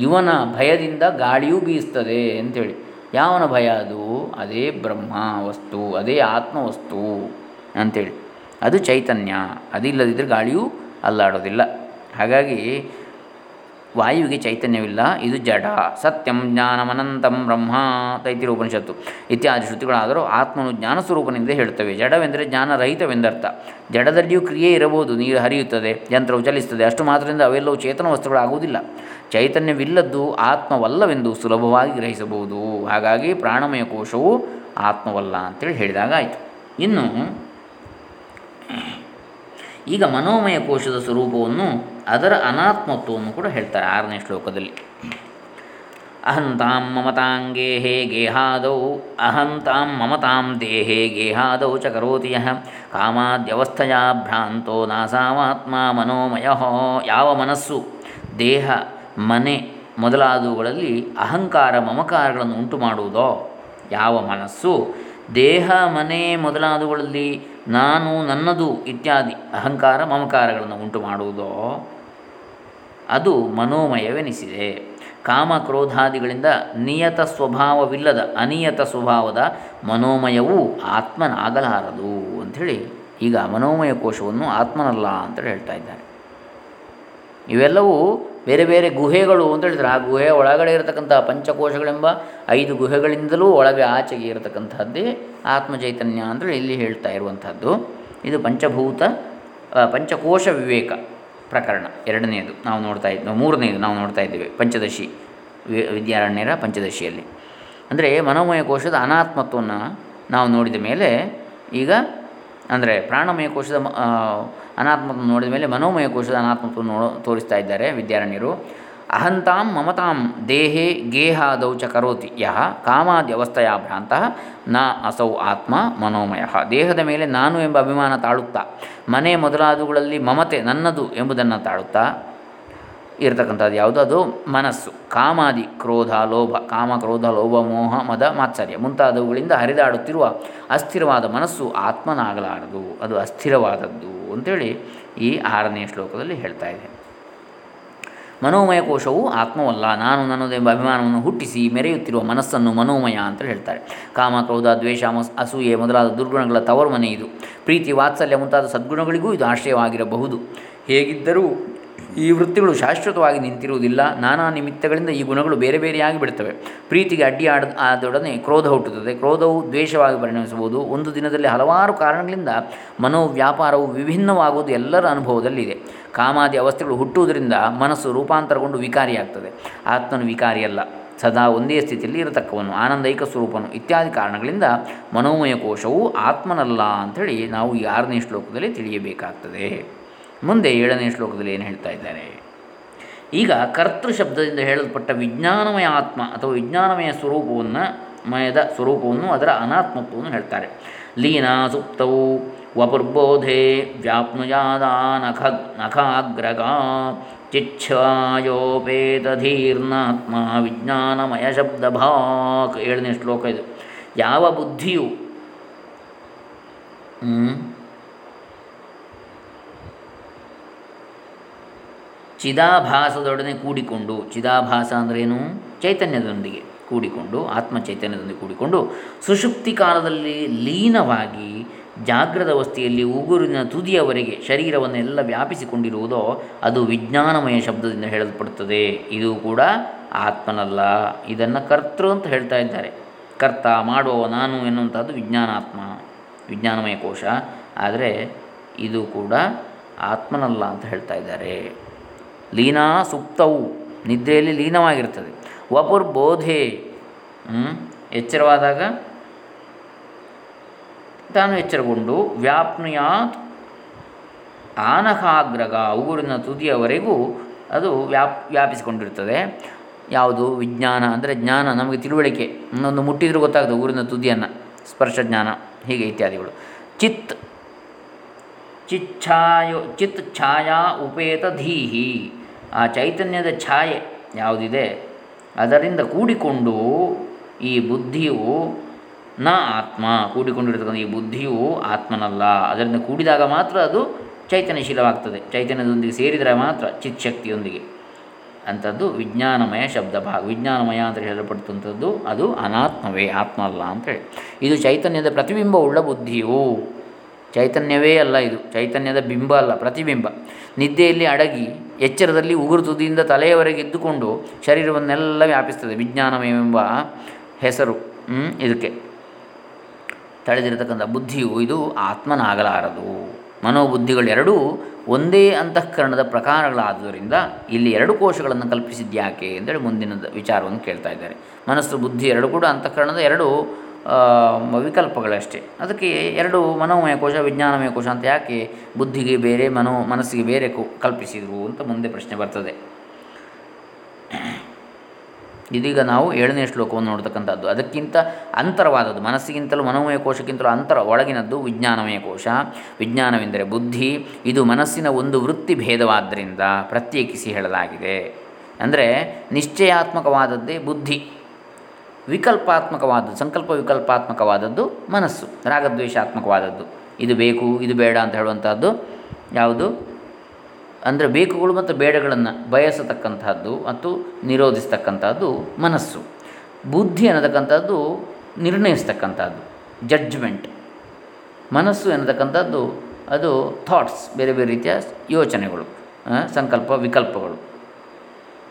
ಇವನ ಭಯದಿಂದ ಗಾಳಿಯೂ ಬೀಸ್ತದೆ ಅಂತೇಳಿ. ಯಾವನ ಭಯ ಅದು? ಅದೇ ಬ್ರಹ್ಮ ವಸ್ತು, ಅದೇ ಆತ್ಮವಸ್ತು ಅಂಥೇಳಿ ಅದು ಚೈತನ್ಯ. ಅದಿಲ್ಲದಿದ್ದರೆ ಗಾಳಿಯೂ ಅಲ್ಲಾಡೋದಿಲ್ಲ. ಹಾಗಾಗಿ ವಾಯುವಿಗೆ ಚೈತನ್ಯವಿಲ್ಲ, ಇದು ಜಡ. ಸತ್ಯಂ ಜ್ಞಾನಮನಂತಂ ಬ್ರಹ್ಮ. ತೈತಿರ ಉಪನಿಷತ್ತು ಇತ್ಯಾದಿ ಶ್ರುತಿಗಳಾದರೂ ಆತ್ಮನು ಜ್ಞಾನ ಸ್ವರೂಪನಿಂದ ಹೇಳುತ್ತವೆ ಜಡವೆಂದರೆ ಜ್ಞಾನರಹಿತವೆಂದರ್ಥ. ಜಡದಲ್ಲಿಯೂ ಕ್ರಿಯೆ ಇರಬಹುದು, ನೀರು ಹರಿಯುತ್ತದೆ, ಯಂತ್ರವು ಚಲಿಸುತ್ತದೆ, ಅಷ್ಟು ಮಾತ್ರದಿಂದ ಅವೆಲ್ಲವೂ ಚೇತನ ವಸ್ತುಗಳಾಗುವುದಿಲ್ಲ. ಚೈತನ್ಯವಿಲ್ಲದ್ದು ಆತ್ಮವಲ್ಲವೆಂದು ಸುಲಭವಾಗಿ ಗ್ರಹಿಸಬಹುದು. ಹಾಗಾಗಿ ಪ್ರಾಣಮಯ ಕೋಶವು ಆತ್ಮವಲ್ಲ ಅಂತೇಳಿ ಹೇಳಿದಾಗ ಆಯಿತು ಇನ್ನು ಈಗ ಮನೋಮಯ ಕೋಶದ ಸ್ವರೂಪವನ್ನು ಅದರ ಅನಾತ್ಮತ್ವವನ್ನು ಕೂಡ ಹೇಳ್ತಾರೆ ಆರನೇ ಶ್ಲೋಕದಲ್ಲಿ. ಅಹಂತಾಂ ಮಮತಾಂಗೇ ಹೇ ಗೇಹಾದೌ ಅಹಂತಾಂ ಮಮತಾಂ ದೇಹೇ ಗೇಹಾದೌ ಚ ಕರೋತಿ ಯಹ ಕಾಮಾದ್ಯವಸ್ಥೆಯ ಭ್ರಾಂತೋ ನಾಸಾವಾತ್ಮ ಮನೋಮಯ ಯಾವ ಮನಸ್ಸು, ದೇಹ, ಮನೆ ಮೊದಲಾದವುಗಳಲ್ಲಿ ಅಹಂಕಾರ ಮಮಕಾರಗಳನ್ನು ಉಂಟು ಮಾಡುವುದೋ ಯಾವ ಮನಸ್ಸು ದೇಹ, ಮನೆ ಮೊದಲಾದವುಗಳಲ್ಲಿ ನಾನು ನನ್ನದು ಇತ್ಯಾದಿ ಅಹಂಕಾರ ಮಮಕಾರಗಳನ್ನು ಉಂಟು ಮಾಡುವುದೋ ಅದು ಮನೋಮಯವೆನಿಸಿದೆ. ಕಾಮ ಕ್ರೋಧಾದಿಗಳಿಂದ ನಿಯತ ಸ್ವಭಾವವಿಲ್ಲದ ಅನಿಯತ ಸ್ವಭಾವದ ಮನೋಮಯವೂ ಆತ್ಮನಾಗಲಾರದು ಅಂಥೇಳಿ ಈಗ ಮನೋಮಯ ಕೋಶವನ್ನು ಆತ್ಮನಲ್ಲ ಅಂತೇಳಿ ಹೇಳ್ತಾ ಇದ್ದಾರೆ. ಇವೆಲ್ಲವೂ ಬೇರೆ ಬೇರೆ ಗುಹೆಗಳು ಅಂತ ಹೇಳಿದರೆ ಆ ಗುಹೆಯ ಒಳಗಡೆ ಇರತಕ್ಕಂಥ ಪಂಚಕೋಶಗಳೆಂಬ ಐದು ಗುಹೆಗಳಿಂದಲೂ ಒಳಗೆ ಆಚೆಗೆ ಇರತಕ್ಕಂಥದ್ದೇ ಆತ್ಮಚೈತನ್ಯ ಅಂದರೆ ಇಲ್ಲಿ ಹೇಳ್ತಾ ಇರುವಂಥದ್ದು. ಇದು ಪಂಚಭೂತ ಪಂಚಕೋಶ ವಿವೇಕ ಪ್ರಕರಣ. ಎರಡನೆಯದು ನಾವು ನೋಡ್ತಾ ಇದ್ದು ಮೂರನೆಯದು ನಾವು ನೋಡ್ತಾ ಇದ್ದೇವೆ, ಪಂಚದಶಿ ವಿದ್ಯಾರಣ್ಯರ ಪಂಚದಶಿಯಲ್ಲಿ. ಅಂದರೆ ಮನೋಮಯ ಕೋಶದ ಅನಾತ್ಮತ್ವವನ್ನು ನಾವು ನೋಡಿದ ಮೇಲೆ ಈಗ ಅಂದರೆ ಪ್ರಾಣಮಯ ಕೋಶದ ಅನಾತ್ಮತ್ವ ನೋಡಿದ ಮೇಲೆ ಮನೋಮಯ ಕೋಶದ ಅನಾತ್ಮತ್ವವನ್ನು ನೋಡೋ, ತೋರಿಸ್ತಾ ಇದ್ದಾರೆ ವಿದ್ಯಾರಣ್ಯರು. ಅಹಂತಾಂ ಮಮತಾಂ ದೇಹೇ ಗೇಹಾದೌ ಚ ಕರೋತಿ. ಯಹ ಕಾಮಾದ್ಯವಸ್ಥೆಯ ಭ್ರಾಂತ ನ ಅಸೌ ಆತ್ಮ ಮನೋಮಯ. ದೇಹದ ಮೇಲೆ ನಾನು ಎಂಬ ಅಭಿಮಾನ ತಾಳುತ್ತಾ, ಮನೆ ಮೊದಲಾದವುಗಳಲ್ಲಿ ಮಮತೆ ನನ್ನದು ಎಂಬುದನ್ನು ತಾಳುತ್ತಾ ಇರತಕ್ಕಂಥದ್ದು ಅದು ಮನಸ್ಸು. ಕಾಮಾದಿ ಕ್ರೋಧ ಲೋಭ. ಕಾಮ, ಕ್ರೋಧ, ಲೋಭ, ಮೋಹ, ಮದ, ಮಾತ್ಸರ್ಯ ಮುಂತಾದವುಗಳಿಂದ ಹರಿದಾಡುತ್ತಿರುವ ಅಸ್ಥಿರವಾದ ಮನಸ್ಸು ಆತ್ಮನಾಗಲಾರದು. ಅದು ಅಸ್ಥಿರವಾದದ್ದು ಅಂತೇಳಿ ಈ ಆರನೇ ಶ್ಲೋಕದಲ್ಲಿ ಹೇಳ್ತಾ ಇದೆ. ಮನೋಮಯ ಕೋಶವು ಆತ್ಮವಲ್ಲ. ನಾನು ನನ್ನದೆಂಬ ಅಭಿಮಾನವನ್ನು ಹುಟ್ಟಿಸಿ ಮೆರೆಯುತ್ತಿರುವ ಮನಸ್ಸನ್ನು ಮನೋಮಯ ಅಂತ ಹೇಳ್ತಾರೆ. ಕಾಮ, ಕ್ರೋಧ, ದ್ವೇಷ ಅಸೂಯೆ ಮೊದಲಾದ ದುರ್ಗುಣಗಳ ತವರು ಮನೆ ಇದು. ಪ್ರೀತಿ, ವಾತ್ಸಲ್ಯ ಮುಂತಾದ ಸದ್ಗುಣಗಳಿಗೂ ಇದು ಆಶ್ರಯವಾಗಿರಬಹುದು. ಹೇಗಿದ್ದರೂ ಈ ವೃತ್ತಿಗಳು ಶಾಶ್ವತವಾಗಿ ನಿಂತಿರುವುದಿಲ್ಲ. ನಾನಾ ನಿಮಿತ್ತಗಳಿಂದ ಈ ಗುಣಗಳು ಬೇರೆ ಬೇರೆಯಾಗಿ ಬಿಡುತ್ತವೆ. ಪ್ರೀತಿಗೆ ಅಡ್ಡಿ ಆಡ, ಆದೊಡನೆ ಕ್ರೋಧ ಹುಟ್ಟುತ್ತದೆ. ಕ್ರೋಧವು ದ್ವೇಷವಾಗಿ ಪರಿಣಮಿಸಬಹುದು. ಒಂದು ದಿನದಲ್ಲಿ ಹಲವಾರು ಕಾರಣಗಳಿಂದ ಮನೋವ್ಯಾಪಾರವು ವಿಭಿನ್ನವಾಗುವುದು ಎಲ್ಲರ ಅನುಭವದಲ್ಲಿದೆ ಕಾಮಾದಿ ಅವಸ್ಥೆಗಳು ಹುಟ್ಟುವುದರಿಂದ ಮನಸ್ಸು ರೂಪಾಂತರಗೊಂಡು ವಿಕಾರಿಯಾಗ್ತದೆ. ಆತ್ಮನು ವಿಕಾರಿಯಲ್ಲ. ಸದಾ ಒಂದೇ ಸ್ಥಿತಿಯಲ್ಲಿ ಇರತಕ್ಕವನು. ಆನಂದೈಕ ಸ್ವರೂಪನು. ಇತ್ಯಾದಿ ಕಾರಣಗಳಿಂದ ಮನೋಮಯ ಕೋಶವು ಆತ್ಮನಲ್ಲ ಅಂಥೇಳಿ ನಾವು ಈ ಆರನೇ ಶ್ಲೋಕದಲ್ಲಿ ತಿಳಿಯಬೇಕಾಗ್ತದೆ. ಮುಂದೆ ಏಳನೇ ಶ್ಲೋಕದಲ್ಲಿ ಏನು ಹೇಳ್ತಾ ಇದ್ದಾರೆ? ಈಗ ಕರ್ತೃ ಶಬ್ದದಿಂದ ಹೇಳಲ್ಪಟ್ಟ ವಿಜ್ಞಾನಮಯ ಆತ್ಮ ಅಥವಾ ವಿಜ್ಞಾನಮಯ ಸ್ವರೂಪವನ್ನು, ಮಯದ ಸ್ವರೂಪವನ್ನು ಅದರ ಅನಾತ್ಮತ್ವವನ್ನು ಹೇಳ್ತಾರೆ. ಲೀನಾ ಸುಪ್ತವು ವಪುರ್ಬೋಧೆ ವ್ಯಾಪ್ನುಜಾದ ನಖ ನಖಾಗ್ರಗ ಚಿಚ್ಛಾಯೋಪೇತಧೀರ್ನಾತ್ಮ ವಿಜ್ಞಾನಮಯ ಶಬ್ದ ಭಾಕ್ ಏಳನೇ ಶ್ಲೋಕ ಇದು. ಯಾವ ಬುದ್ಧಿಯು ಚಿದಾಭಾಸದೊಡನೆ ಕೂಡಿಕೊಂಡು, ಚಿದಾಭಾಸ ಅಂದ್ರೇನು ಚೈತನ್ಯದೊಂದಿಗೆ ಕೂಡಿಕೊಂಡು ಆತ್ಮ ಚೈತನ್ಯದೊಂದಿಗೆ ಕೂಡಿಕೊಂಡು, ಸುಷುಪ್ತಿ ಕಾಲದಲ್ಲಿ ಲೀನವಾಗಿ, ಜಾಗ್ರದ ಅವಸ್ಥೆಯಲ್ಲಿ ಉಗುರಿನ ತುದಿಯವರೆಗೆ ಶರೀರವನ್ನೆಲ್ಲ ವ್ಯಾಪಿಸಿಕೊಂಡಿರುವುದೋ, ಅದು ವಿಜ್ಞಾನಮಯ ಶಬ್ದದಿಂದ ಹೇಳಲ್ಪಡುತ್ತದೆ. ಇದು ಕೂಡ ಆತ್ಮನಲ್ಲ. ಇದನ್ನು ಕರ್ತೃ ಅಂತ ಹೇಳ್ತಾ ಇದ್ದಾರೆ. ಕರ್ತ ಮಾಡುವ ನಾನು ಎನ್ನುವಂಥದ್ದು ವಿಜ್ಞಾನಾತ್ಮ, ವಿಜ್ಞಾನಮಯ ಕೋಶ. ಆದರೆ ಇದು ಕೂಡ ಆತ್ಮನಲ್ಲ ಅಂತ ಹೇಳ್ತಾ ಇದ್ದಾರೆ. ಲೀನಾ ಸುಪ್ತವು. ನಿದ್ರೆಯಲ್ಲಿ ಲೀನವಾಗಿರ್ತದೆ ವಪುರ್ ಬೋಧೆ. ಎಚ್ಚರವಾದಾಗ? ತಾನು ಎಚ್ಚರಗೊಂಡು, ವ್ಯಾಪ್ನುಯಾತ್ ಆನಖಾಗ್ರಗ ಉಗುರಿನ ತುದಿಯವರೆಗೂ ಅದು ವ್ಯಾಪ್ ವ್ಯಾಪಿಸಿಕೊಂಡಿರ್ತದೆ ಯಾವುದು? ವಿಜ್ಞಾನ. ಅಂದರೆ ಜ್ಞಾನ, ನಮಗೆ ತಿಳುವಳಿಕೆ. ಇನ್ನೊಂದು ಮುಟ್ಟಿದರೂ ಗೊತ್ತಾಗ್ತದೆ ಊರಿನ ತುದಿಯನ್ನು. ಸ್ಪರ್ಶ ಜ್ಞಾನ. ಹೀಗೆ ಇತ್ಯಾದಿಗಳು. ಚಿತ್. ಚಿಚ್ಛಾಯೋ, ಚಿತ್ ಛಾಯಾ ಉಪೇತ ಧೀಹಿ ಆ ಚೈತನ್ಯದ ಛಾಯೆ ಯಾವುದಿದೆ? ಅದರಿಂದ ಕೂಡಿಕೊಂಡು ಈ ಬುದ್ಧಿಯು ನ ಆತ್ಮ, ಕೂಡಿಕೊಂಡಿರ್ತಕ್ಕಂಥ ಈ ಬುದ್ಧಿಯು ಆತ್ಮನಲ್ಲ. ಅದರಿಂದ ಕೂಡಿದಾಗ ಮಾತ್ರ ಅದು ಚೈತನ್ಯಶೀಲವಾಗ್ತದೆ. ಚೈತನ್ಯದೊಂದಿಗೆ ಸೇರಿದರೆ ಮಾತ್ರ ಚಿತ್ಶಕ್ತಿಯೊಂದಿಗೆ. ಅಂಥದ್ದು ವಿಜ್ಞಾನಮಯ ಶಬ್ದ ಭಾಗ ವಿಜ್ಞಾನಮಯ ಅಂತ ಹೇಳಲ್ಪಟ್ಟಂಥದ್ದು ಅದು ಅನಾತ್ಮವೇ ಆತ್ಮ ಅಲ್ಲ ಅಂತೇಳಿ ಇದು ಚೈತನ್ಯದ ಪ್ರತಿಬಿಂಬವುಳ್ಳ ಬುದ್ಧಿಯು. ಚೈತನ್ಯವೇ ಅಲ್ಲ ಇದು. ಚೈತನ್ಯದ ಬಿಂಬ ಅಲ್ಲ, ಪ್ರತಿಬಿಂಬ. ನಿದ್ದೆಯಲ್ಲಿ ಅಡಗಿ ಎಚ್ಚರದಲ್ಲಿ ಉಗುರು ತುದಿಯಿಂದ ತಲೆಯವರೆಗೆ ಇದ್ದುಕೊಂಡು ಶರೀರವನ್ನೆಲ್ಲ ವ್ಯಾಪಿಸ್ತದೆ. ವಿಜ್ಞಾನಮಯವೆಂಬ ಹೆಸರು ಇದಕ್ಕೆ. ತಳೆದಿರತಕ್ಕಂಥ ಬುದ್ಧಿಯು ಇದು ಆತ್ಮನಾಗಲಾರದು. ಮನೋಬುದ್ಧಿಗಳೆರಡೂ ಒಂದೇ ಅಂತಃಕರಣದ ಪ್ರಕಾರಗಳಾದ್ದರಿಂದ ಇಲ್ಲಿ ಎರಡು ಕೋಶಗಳನ್ನು ಕಲ್ಪಿಸಿದ್ಯಾಕೆ ಅಂತೇಳಿ ಮುಂದಿನ ವಿಚಾರವನ್ನು ಕೇಳ್ತಾ ಇದ್ದಾರೆ. ಮನಸ್ಸು, ಬುದ್ಧಿ ಎರಡು ಕೂಡ ಅಂತಃಕರಣದ ಎರಡು ವಿಕಲ್ಪಗಳಷ್ಟೇ. ಅದಕ್ಕೆ ಎರಡು ಮನೋಮಯ ಕೋಶ, ವಿಜ್ಞಾನಮಯ ಕೋಶ ಅಂತ ಯಾಕೆ ಬುದ್ಧಿಗೆ ಬೇರೆ, ಮನೋ, ಮನಸ್ಸಿಗೆ ಬೇರೆ ಕಲ್ಪಿಸಿದರು ಅಂತ ಮುಂದೆ ಪ್ರಶ್ನೆ ಬರ್ತದೆ. ಇದೀಗ ನಾವು ಏಳನೇ ಶ್ಲೋಕವನ್ನು ನೋಡ್ತಕ್ಕಂಥದ್ದು. ಅದಕ್ಕಿಂತ ಅಂತರವಾದದ್ದು, ಮನಸ್ಸಿಗಿಂತಲೂ, ಮನೋಮಯ ಕೋಶಕ್ಕಿಂತಲೂ ಅಂತರ, ಒಳಗಿನದ್ದು ವಿಜ್ಞಾನಮಯ ಕೋಶ. ವಿಜ್ಞಾನವೆಂದರೆ ಬುದ್ಧಿ, ಇದು ಮನಸ್ಸಿನ ಒಂದು ವೃತ್ತಿ ಭೇದವಾದ್ದರಿಂದ ಪ್ರತ್ಯೇಕಿಸಿ ಹೇಳಲಾಗಿದೆ. ಅಂದರೆ ನಿಶ್ಚಯಾತ್ಮಕವಾದದ್ದೇ ಬುದ್ಧಿ. ವಿಕಲ್ಪಾತ್ಮಕವಾದದ್ದು, ಸಂಕಲ್ಪ ವಿಕಲ್ಪಾತ್ಮಕವಾದದ್ದು, ಮನಸ್ಸು, ರಾಗದ್ವೇಷಾತ್ಮಕವಾದದ್ದು. ಇದು ಬೇಕು, ಇದು ಬೇಡ ಅಂತ ಹೇಳುವಂಥದ್ದು ಯಾವುದು? ಅಂದರೆ ಬೇಕುಗಳು ಮತ್ತು ಬೇಡಗಳನ್ನು ಬಯಸತಕ್ಕಂಥದ್ದು ಮತ್ತು ನಿರೋಧಿಸ್ತಕ್ಕಂಥದ್ದು ಮನಸ್ಸು. ಬುದ್ಧಿ ಅನ್ನತಕ್ಕಂಥದ್ದು ನಿರ್ಣಯಿಸ್ತಕ್ಕಂಥದ್ದು ಜಡ್ಜ್ಮೆಂಟ್ ಮನಸ್ಸು ಎನ್ನತಕ್ಕಂಥದ್ದು ಅದು ಥಾಟ್ಸ್ ಬೇರೆ ಬೇರೆ ರೀತಿಯ ಯೋಚನೆಗಳು ಸಂಕಲ್ಪ ವಿಕಲ್ಪಗಳು,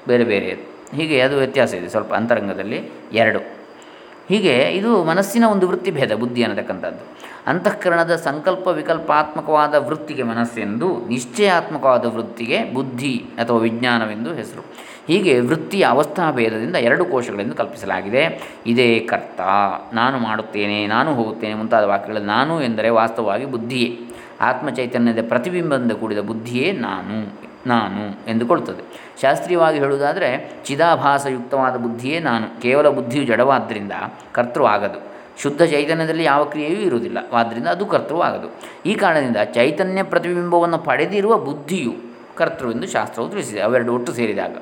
ಬೇರೆ ಬೇರೆ. ಹೀಗೆ ಅದು ವ್ಯತ್ಯಾಸ ಇದೆ, ಸ್ವಲ್ಪ ಅಂತರಂಗದಲ್ಲಿ ಎರಡು. ಹೀಗೆ ಇದು ಮನಸ್ಸಿನ ಒಂದು ವೃತ್ತಿ ಭೇದ, ಬುದ್ಧಿ ಅನ್ನತಕ್ಕಂಥದ್ದು. ಅಂತಃಕರಣದ ಸಂಕಲ್ಪ ವಿಕಲ್ಪಾತ್ಮಕವಾದ ವೃತ್ತಿಗೆ ಮನಸ್ಸೆಂದು ನಿಶ್ಚಯಾತ್ಮಕವಾದ ವೃತ್ತಿಗೆ ಬುದ್ಧಿ ಅಥವಾ ವಿಜ್ಞಾನವೆಂದು ಹೆಸರು. ಹೀಗೆ ವೃತ್ತಿಯ ಅವಸ್ಥಾ ಭೇದದಿಂದ ಎರಡು ಕೋಶಗಳೆಂದು ಕಲ್ಪಿಸಲಾಗಿದೆ. ಇದೇ ಕರ್ತ, ನಾನು ಮಾಡುತ್ತೇನೆ, ನಾನು ಹೋಗುತ್ತೇನೆ ಮುಂತಾದ ವಾಕ್ಯಗಳಲ್ಲಿ ನಾನು ಎಂದರೆ ವಾಸ್ತವವಾಗಿ ಬುದ್ಧಿಯೇ. ಆತ್ಮಚೈತನ್ಯದ ಪ್ರತಿಬಿಂಬದಿಂದ ಕೂಡಿದ ಬುದ್ಧಿಯೇ ನಾನು ನಾನು ಎಂದುಕೊಳ್ತದೆ. ಶಾಸ್ತ್ರೀಯವಾಗಿ ಹೇಳುವುದಾದರೆ, ಚಿದಾಭಾಸಯುಕ್ತವಾದ ಬುದ್ಧಿಯೇ ನಾನು. ಕೇವಲ ಬುದ್ಧಿಯು ಜಡವಾದ್ದರಿಂದ ಕರ್ತೃ ಆಗದು. ಶುದ್ಧ ಚೈತನ್ಯದಲ್ಲಿ ಯಾವ ಕ್ರಿಯೆಯೂ ಇರುವುದಿಲ್ಲ. ಆದ್ದರಿಂದ ಅದು ಕರ್ತೃವಾಗದು ಈ ಕಾರಣದಿಂದ ಚೈತನ್ಯ ಪ್ರತಿಬಿಂಬವನ್ನು ಪಡೆದಿರುವ ಬುದ್ಧಿಯು ಕರ್ತೃವೆಂದು ಶಾಸ್ತ್ರವು ತಿಳಿಸಿದೆ. ಅವೆರಡು ಒಟ್ಟು ಸೇರಿದಾಗ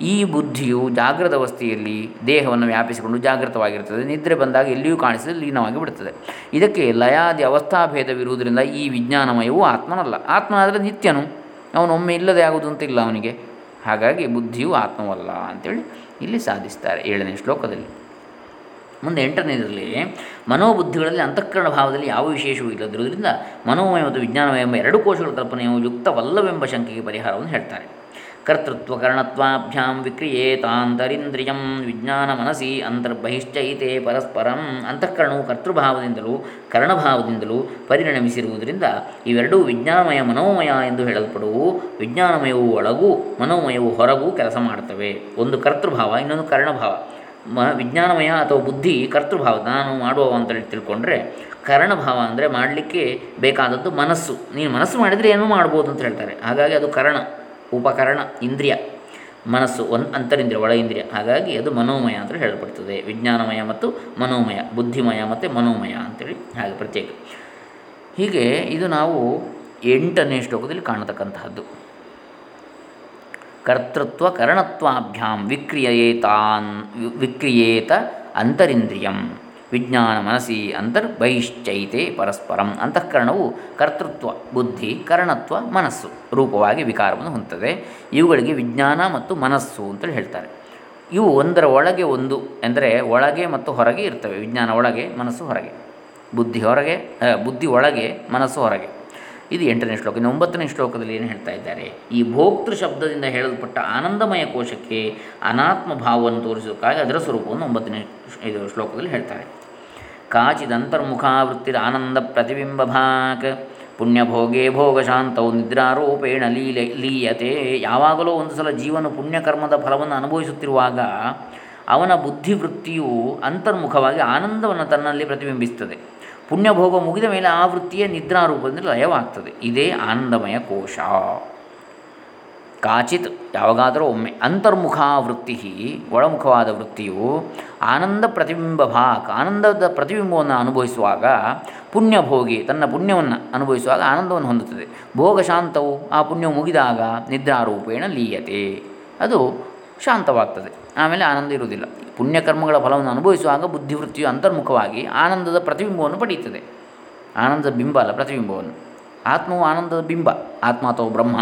ಈ ಬುದ್ಧಿಯು ಜಾಗೃತ ಅವಸ್ಥೆಯಲ್ಲಿ ದೇಹವನ್ನು ವ್ಯಾಪಿಸಿಕೊಂಡು ಜಾಗೃತವಾಗಿರುತ್ತದೆ. ನಿದ್ರೆ ಬಂದಾಗ ಎಲ್ಲಿಯೂ ಕಾಣಿಸದೆ ಲೀನವಾಗಿ ಬಿಡುತ್ತದೆ. ಇದಕ್ಕೆ ಲಯಾದಿ ಅವಸ್ಥಾಭೇದವಿರುವುದರಿಂದ ಈ ವಿಜ್ಞಾನಮಯವು ಆತ್ಮನಲ್ಲ. ಆತ್ಮನಾದರೆ ನಿತ್ಯನು. ಅವನು ಒಮ್ಮೆ ಇಲ್ಲದೆ ಆಗುವುದು ಅಂತ ಇಲ್ಲ ಅವನಿಗೆ. ಹಾಗಾಗಿ ಬುದ್ಧಿಯು ಆತ್ಮವಲ್ಲ ಅಂತೇಳಿ ಇಲ್ಲಿ ಸಾಧಿಸ್ತಾರೆ ಏಳನೇ ಶ್ಲೋಕದಲ್ಲಿ. ಮುಂದೆ ಎಂಟನೇದರಲ್ಲಿ, ಮನೋಬುದ್ಧಿಗಳಲ್ಲಿ ಅಂತಃಕರಣ ಭಾವದಲ್ಲಿ ಯಾವ ವಿಶೇಷವೂ ಇಲ್ಲದಿರುವುದರಿಂದ ಮನೋಮಯ ಮತ್ತು ವಿಜ್ಞಾನಮಯ ಎಂಬ ಎರಡು ಕೋಶಗಳ ಕಲ್ಪನೆಯು ಯುಕ್ತವಲ್ಲವೆಂಬ ಶಂಕೆಗೆ ಪರಿಹಾರವನ್ನು ಹೇಳ್ತಾರೆ. ಕರ್ತೃತ್ವ ಕರ್ಣತ್ವಾಭ್ಯಾಂ ವಿಕ್ರಿಯೇತಾಂತರಿಂದ್ರಿಯಂ ವಿಜ್ಞಾನ ಮನಸಿ ಅಂತರ್ಬಹಿಶ್ಚಯಿತೆ ಪರಸ್ಪರಂ. ಅಂತಃಕರಣವು ಕರ್ತೃಭಾವದಿಂದಲೂ ಕರ್ಣಭಾವದಿಂದಲೂ ಪರಿಣಮಿಸಿರುವುದರಿಂದ ಇವೆರಡೂ ವಿಜ್ಞಾನಮಯ ಮನೋಮಯ ಎಂದು ಹೇಳಲ್ಪಡುವು. ವಿಜ್ಞಾನಮಯವು ಒಳಗೂ ಮನೋಮಯವು ಹೊರಗೂ ಕೆಲಸ ಮಾಡುತ್ತವೆ ಒಂದು ಕರ್ತೃಭಾವ, ಇನ್ನೊಂದು ಕರ್ಣಭಾವ. ಮ, ವಿಜ್ಞಾನಮಯ ಅಥವಾ ಬುದ್ಧಿ ಕರ್ತೃಭಾವ ನಾನು ಮಾಡುವವ ಅಂತೇಳಿ ತಿಳ್ಕೊಂಡ್ರೆ ಕರ್ಣಭಾವ ಅಂದರೆ ಮಾಡಲಿಕ್ಕೆ ಬೇಕಾದದ್ದು ಮನಸ್ಸು. ನೀನು ಮನಸ್ಸು ಮಾಡಿದರೆ ಏನೂ ಮಾಡ್ಬೋದು ಅಂತ ಹೇಳ್ತಾರೆ. ಹಾಗಾಗಿ ಅದು ಕರ್ಣ. ಉಪಕರಣ ಇಂದ್ರಿಯ. ಮನಸ್ಸು ಒಂದು ಅಂತರಿಂದ್ರಿಯ, ಒಳ ಇಂದ್ರಿಯ. ಹಾಗಾಗಿ ಅದು ಮನೋಮಯ ಅಂತ ಹೇಳಲ್ಪಡ್ತದೆ ವಿಜ್ಞಾನಮಯ ಮತ್ತು ಮನೋಮಯ, ಬುದ್ಧಿಮಯ ಮತ್ತು ಮನೋಮಯ ಅಂತೇಳಿ ಹಾಗೆ ಪ್ರತ್ಯೇಕ. ಹೀಗೆ ಇದು ನಾವು ಎಂಟನೇ ಶ್ಲೋಕದಲ್ಲಿ ಕಾಣತಕ್ಕಂತಹದ್ದು. ಕರ್ತೃತ್ವ ಕರಣತ್ವಾಭ್ಯಾಂ ವಿಕ್ರಿಯೇತಾನ್, ವಿಕ್ರಿಯೇತ ಅಂತರಿಂದ್ರಿಯಂ. ವಿಜ್ಞಾನ ಮನಸಿ ಅಂತರ್ಬಹಿಶ್ಚೈತೆ ಪರಸ್ಪರಂ. ಅಂತಃಕರಣವು ಕರ್ತೃತ್ವ, ಬುದ್ಧಿ, ಕರಣತ್ವ, ಮನಸ್ಸು ರೂಪವಾಗಿ ವಿಕಾರವನ್ನು ಹೊಂದುತ್ತದೆ ಇವುಗಳಿಗೆ ವಿಜ್ಞಾನ ಮತ್ತು ಮನಸ್ಸು ಅಂತೇಳಿ ಹೇಳ್ತಾರೆ. ಇವು ಒಂದರ ಒಳಗೆ ಒಂದು ಎಂದರೆ ಒಳಗೆ ಮತ್ತು ಹೊರಗೆ ಇರ್ತವೆ. ವಿಜ್ಞಾನ ಒಳಗೆ, ಮನಸ್ಸು ಹೊರಗೆ. ಬುದ್ಧಿ ಹೊರಗೆ ಬುದ್ಧಿ ಒಳಗೆ, ಮನಸ್ಸು ಹೊರಗೆ. ಇದು ಎಂಟನೇ ಶ್ಲೋಕ. ಇನ್ನು ಒಂಬತ್ತನೇ ಶ್ಲೋಕದಲ್ಲಿ ಏನು ಹೇಳ್ತಾ ಇದ್ದಾರೆ? ಈ ಭೋಕ್ತೃ ಶಬ್ದದಿಂದ ಹೇಳಲ್ಪಟ್ಟ ಆನಂದಮಯ ಕೋಶಕ್ಕೆ ಅನಾತ್ಮ ಭಾವವನ್ನು ತೋರಿಸೋದಕ್ಕಾಗಿ ಅದರ ಸ್ವರೂಪವನ್ನು ಒಂಬತ್ತನೇ ಇದು ಶ್ಲೋಕದಲ್ಲಿ ಹೇಳ್ತಾರೆ. ಕಾಚಿದಂತರ್ಮುಖಾವೃತ್ತಿರ ಆನಂದ ಪ್ರತಿಬಿಂಬಭಾಕ್. ಪುಣ್ಯಭೋಗೇ ಭೋಗಶಾಂತವು ನಿದ್ರಾರೂಪೇಣ ಲೀಲೆ ಲೀಯತೆ. ಯಾವಾಗಲೂ ಒಂದು ಸಲ ಜೀವನ ಪುಣ್ಯಕರ್ಮದ ಫಲವನ್ನು ಅನುಭವಿಸುತ್ತಿರುವಾಗ ಅವನ ಬುದ್ಧಿವೃತ್ತಿಯು ಅಂತರ್ಮುಖವಾಗಿ ಆನಂದವನ್ನು ತನ್ನಲ್ಲಿ ಪ್ರತಿಬಿಂಬಿಸುತ್ತದೆ. ಪುಣ್ಯಭೋಗ ಮುಗಿದ ಮೇಲೆ ಆ ವೃತ್ತಿಯ ನಿದ್ರಾರೂಪದಲ್ಲಿ ಲಯವಾಗ್ತದೆ. ಇದೇ ಆನಂದಮಯ ಕೋಶ. ಕಾಚಿತ್ ಯಾವಾಗಾದರೂ ಒಮ್ಮೆ ಅಂತರ್ಮುಖ ವೃತ್ತಿ ಒಳಮುಖವಾದ ವೃತ್ತಿಯು ಆನಂದ ಪ್ರತಿಬಿಂಬ ಭಾಕ್ ಆನಂದದ ಪ್ರತಿಬಿಂಬವನ್ನು ಅನುಭವಿಸುವಾಗ ಪುಣ್ಯಭೋಗಿ, ತನ್ನ ಪುಣ್ಯವನ್ನು ಅನುಭವಿಸುವಾಗ ಆನಂದವನ್ನು ಹೊಂದುತ್ತದೆ. ಭೋಗ ಶಾಂತವು ಆ ಪುಣ್ಯವು ಮುಗಿದಾಗ ನಿದ್ರಾರೂಪೇಣ ಲೀಯತೆ. ಅದು ಶಾಂತವಾಗ್ತದೆ. ಆಮೇಲೆ ಆನಂದ ಇರುವುದಿಲ್ಲ. ಪುಣ್ಯಕರ್ಮಗಳ ಫಲವನ್ನು ಅನುಭವಿಸುವಾಗ ಬುದ್ಧಿವೃತ್ತಿಯು ಅಂತರ್ಮುಖವಾಗಿ ಆನಂದದ ಪ್ರತಿಬಿಂಬವನ್ನು ಪಡೆಯುತ್ತದೆ. ಆನಂದದ ಬಿಂಬ ಅಲ್ಲ ಪ್ರತಿಬಿಂಬವನ್ನು. ಆತ್ಮವು ಆನಂದದ ಬಿಂಬ ಆತ್ಮ ಬ್ರಹ್ಮ.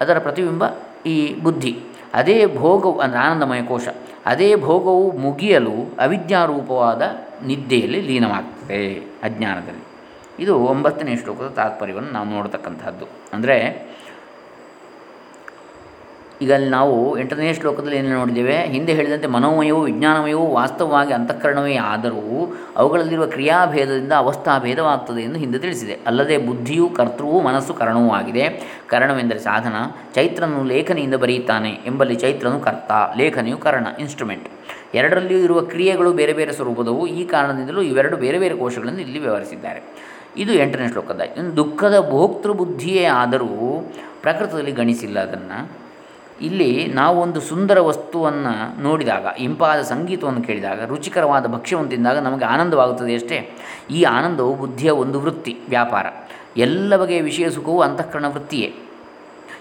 ಅದರ ಪ್ರತಿಬಿಂಬ ಈ ಬುದ್ಧಿ. ಅದೇ ಭೋಗವು, ಅಂದರೆ ಆನಂದಮಯ ಕೋಶ, ಅದೇ ಭೋಗವು ಮುಗಿಯಲು ಅವಿದ್ಯಾರೂಪವಾದ ನಿದ್ದೆಯಲ್ಲಿ ಲೀನವಾಗ್ತದೆ ಅಜ್ಞಾನದಲ್ಲಿ. ಇದು ಒಂಬತ್ತನೇ ಶ್ಲೋಕದ ತಾತ್ಪರ್ಯವನ್ನು ನಾವು ನೋಡತಕ್ಕಂಥದ್ದು ಅಂದರೆ ಈಗ ನಾವು ಎಂಟನೇ ಶ್ಲೋಕದಲ್ಲಿ ಏನು ನೋಡಿದ್ದೇವೆ? ಹಿಂದೆ ಹೇಳಿದಂತೆ ಮನೋಮಯವು, ವಿಜ್ಞಾನಮಯವು ವಾಸ್ತವವಾಗಿ ಅಂತಃಕರಣವೇ ಆದರೂ ಅವುಗಳಲ್ಲಿರುವ ಕ್ರಿಯಾಭೇದದಿಂದ ಅವಸ್ಥಾಭೇದವಾಗ್ತದೆ ಎಂದು ಹಿಂದೆ ತಿಳಿಸಿದೆ. ಅಲ್ಲದೆ ಬುದ್ಧಿಯು, ಕರ್ತೃವೂ, ಮನಸ್ಸು ಕರಣವೂ ಆಗಿದೆ. ಕರಣವೆಂದರೆ ಸಾಧನ. ಚೈತ್ರನು ಲೇಖನಿಯಿಂದ ಬರೆಯುತ್ತಾನೆ ಎಂಬಲ್ಲಿ ಚೈತ್ರನು ಕರ್ತ, ಲೇಖನಿಯು ಕರಣ ಇನ್ಸ್ಟ್ರುಮೆಂಟ್ ಎರಡರಲ್ಲಿಯೂ ಇರುವ ಕ್ರಿಯೆಗಳು ಬೇರೆ ಬೇರೆ ಸ್ವರೂಪದವು. ಈ ಕಾರಣದಿಂದಲೂ ಇವೆರಡು ಬೇರೆ ಬೇರೆ ಕೋಶಗಳನ್ನು ಇಲ್ಲಿ ವಿವರಿಸಿದ್ದಾರೆ. ಇದು ಎಂಟನೇ ಶ್ಲೋಕದ. ದುಃಖದ ಭೋಕ್ತೃ ಬುದ್ಧಿಯೇ ಆದರೂ ಪ್ರಕೃತದಲ್ಲಿ ಗಣಿಸಿಲ್ಲ ಅದನ್ನು. ಇಲ್ಲಿ ನಾವು ಒಂದು ಸುಂದರ ವಸ್ತುವನ್ನು ನೋಡಿದಾಗ, ಇಂಪಾದ ಸಂಗೀತವನ್ನು ಕೇಳಿದಾಗ, ರುಚಿಕರವಾದ ಭಕ್ಷ್ಯವನ್ನು ತಿಂದಾಗ ನಮಗೆ ಆನಂದವಾಗುತ್ತದೆ ಅಷ್ಟೇ ಈ ಆನಂದವು ಬುದ್ಧಿಯ ಒಂದು ವೃತ್ತಿ, ವ್ಯಾಪಾರ. ಎಲ್ಲ ಬಗೆಯ ವಿಷಯ ಸುಖವು ಅಂತಃಕರಣ ವೃತ್ತಿಯೇ.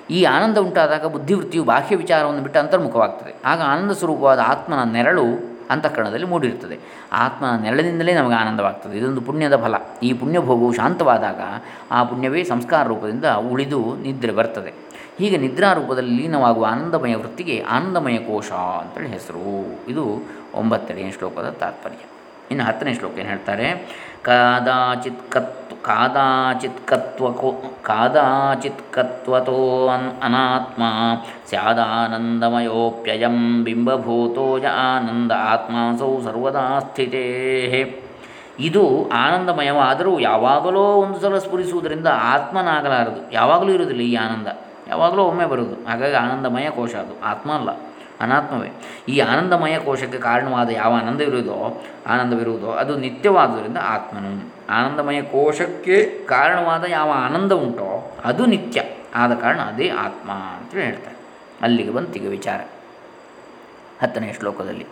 ಈ ಆನಂದ ಉಂಟಾದಾಗ ಬುದ್ಧಿವೃತ್ತಿಯು ಬಾಹ್ಯ ವಿಚಾರವನ್ನು ಬಿಟ್ಟು ಅಂತರ್ಮುಖವಾಗ್ತದೆ. ಆಗ ಆನಂದ ಸ್ವರೂಪವಾದ ಆತ್ಮನ ನೆರಳು ಅಂತಃಕರಣದಲ್ಲಿ ಮೂಡಿರುತ್ತದೆ. ಆತ್ಮನ ನೆರಳಿನಿಂದಲೇ ನಮಗೆ ಆನಂದವಾಗ್ತದೆ. ಇದೊಂದು ಪುಣ್ಯದ ಫಲ. ಈ ಪುಣ್ಯಭೋಗವು ಶಾಂತವಾದಾಗ ಆ ಪುಣ್ಯವೇ ಸಂಸ್ಕಾರ ರೂಪದಿಂದ ಉಳಿದು ನಿದ್ರೆ ಬರ್ತದೆ. ಹೀಗೆ ನಿದ್ರಾ ರೂಪದಲ್ಲಿ ಲೀನವಾಗುವ ಆನಂದಮಯ ವೃತ್ತಿಗೆ ಆನಂದಮಯ ಕೋಶ ಅಂತೇಳಿ ಹೆಸರು. ಇದು ಒಂಬತ್ತನೇ ಶ್ಲೋಕದ ತಾತ್ಪರ್ಯ. ಇನ್ನು ಹತ್ತನೇ ಶ್ಲೋಕ ಏನು ಹೇಳ್ತಾರೆ? ಕಾದಾಚಿತ್ ಕತ್ವ ಕಾದಾಚಿತ್ ಕತ್ವಕೋ ಕಾದಾಚಿತ್ ಕತ್ವತೋ ಅನ್ ಅನಾತ್ಮ ಸ್ಯಾದಾನಂದಮಯೋಪ್ಯಯಂ ಬಿಂಬಭೂತೋ ಯ ಆನಂದ ಆತ್ಮಾಸೌ ಸರ್ವದಾ ಸ್ಥಿತೇ. ಇದು ಆನಂದಮಯವಾದರೂ ಯಾವಾಗಲೋ ಒಂದು ಸಲ ಸ್ಫುರಿಸುವುದರಿಂದ ಆತ್ಮನಾಗಲಾರದು. ಯಾವಾಗಲೂ ಇರುವುದಿಲ್ಲ ಈ ಆನಂದ. ಯಾವಾಗಲೂ ಒಮ್ಮೆ ಬರುವುದು. ಹಾಗಾಗಿ ಆನಂದಮಯ ಕೋಶ ಅದು. ಆತ್ಮ ಅಲ್ಲ, ಅನಾತ್ಮವೇ. ಈ ಆನಂದಮಯ ಕೋಶಕ್ಕೆ ಕಾರಣವಾದ ಯಾವ ಆನಂದವಿರುವುದೋ ಆನಂದವಿರುವುದೋ ಅದು ನಿತ್ಯವಾದುದರಿಂದ ಆತ್ಮನು. ಆನಂದಮಯ ಕೋಶಕ್ಕೆ ಕಾರಣವಾದ ಯಾವ ಆನಂದ ಉಂಟೋ, ಅದು ನಿತ್ಯ. ಆದ ಕಾರಣ ಅದೇ ಆತ್ಮ ಅಂತೇಳಿ ಹೇಳ್ತಾರೆ. ಅಲ್ಲಿಗೆ ಬಂತಿಗೆ ವಿಚಾರ. ಹತ್ತನೇ ಶ್ಲೋಕದಲ್ಲಿ.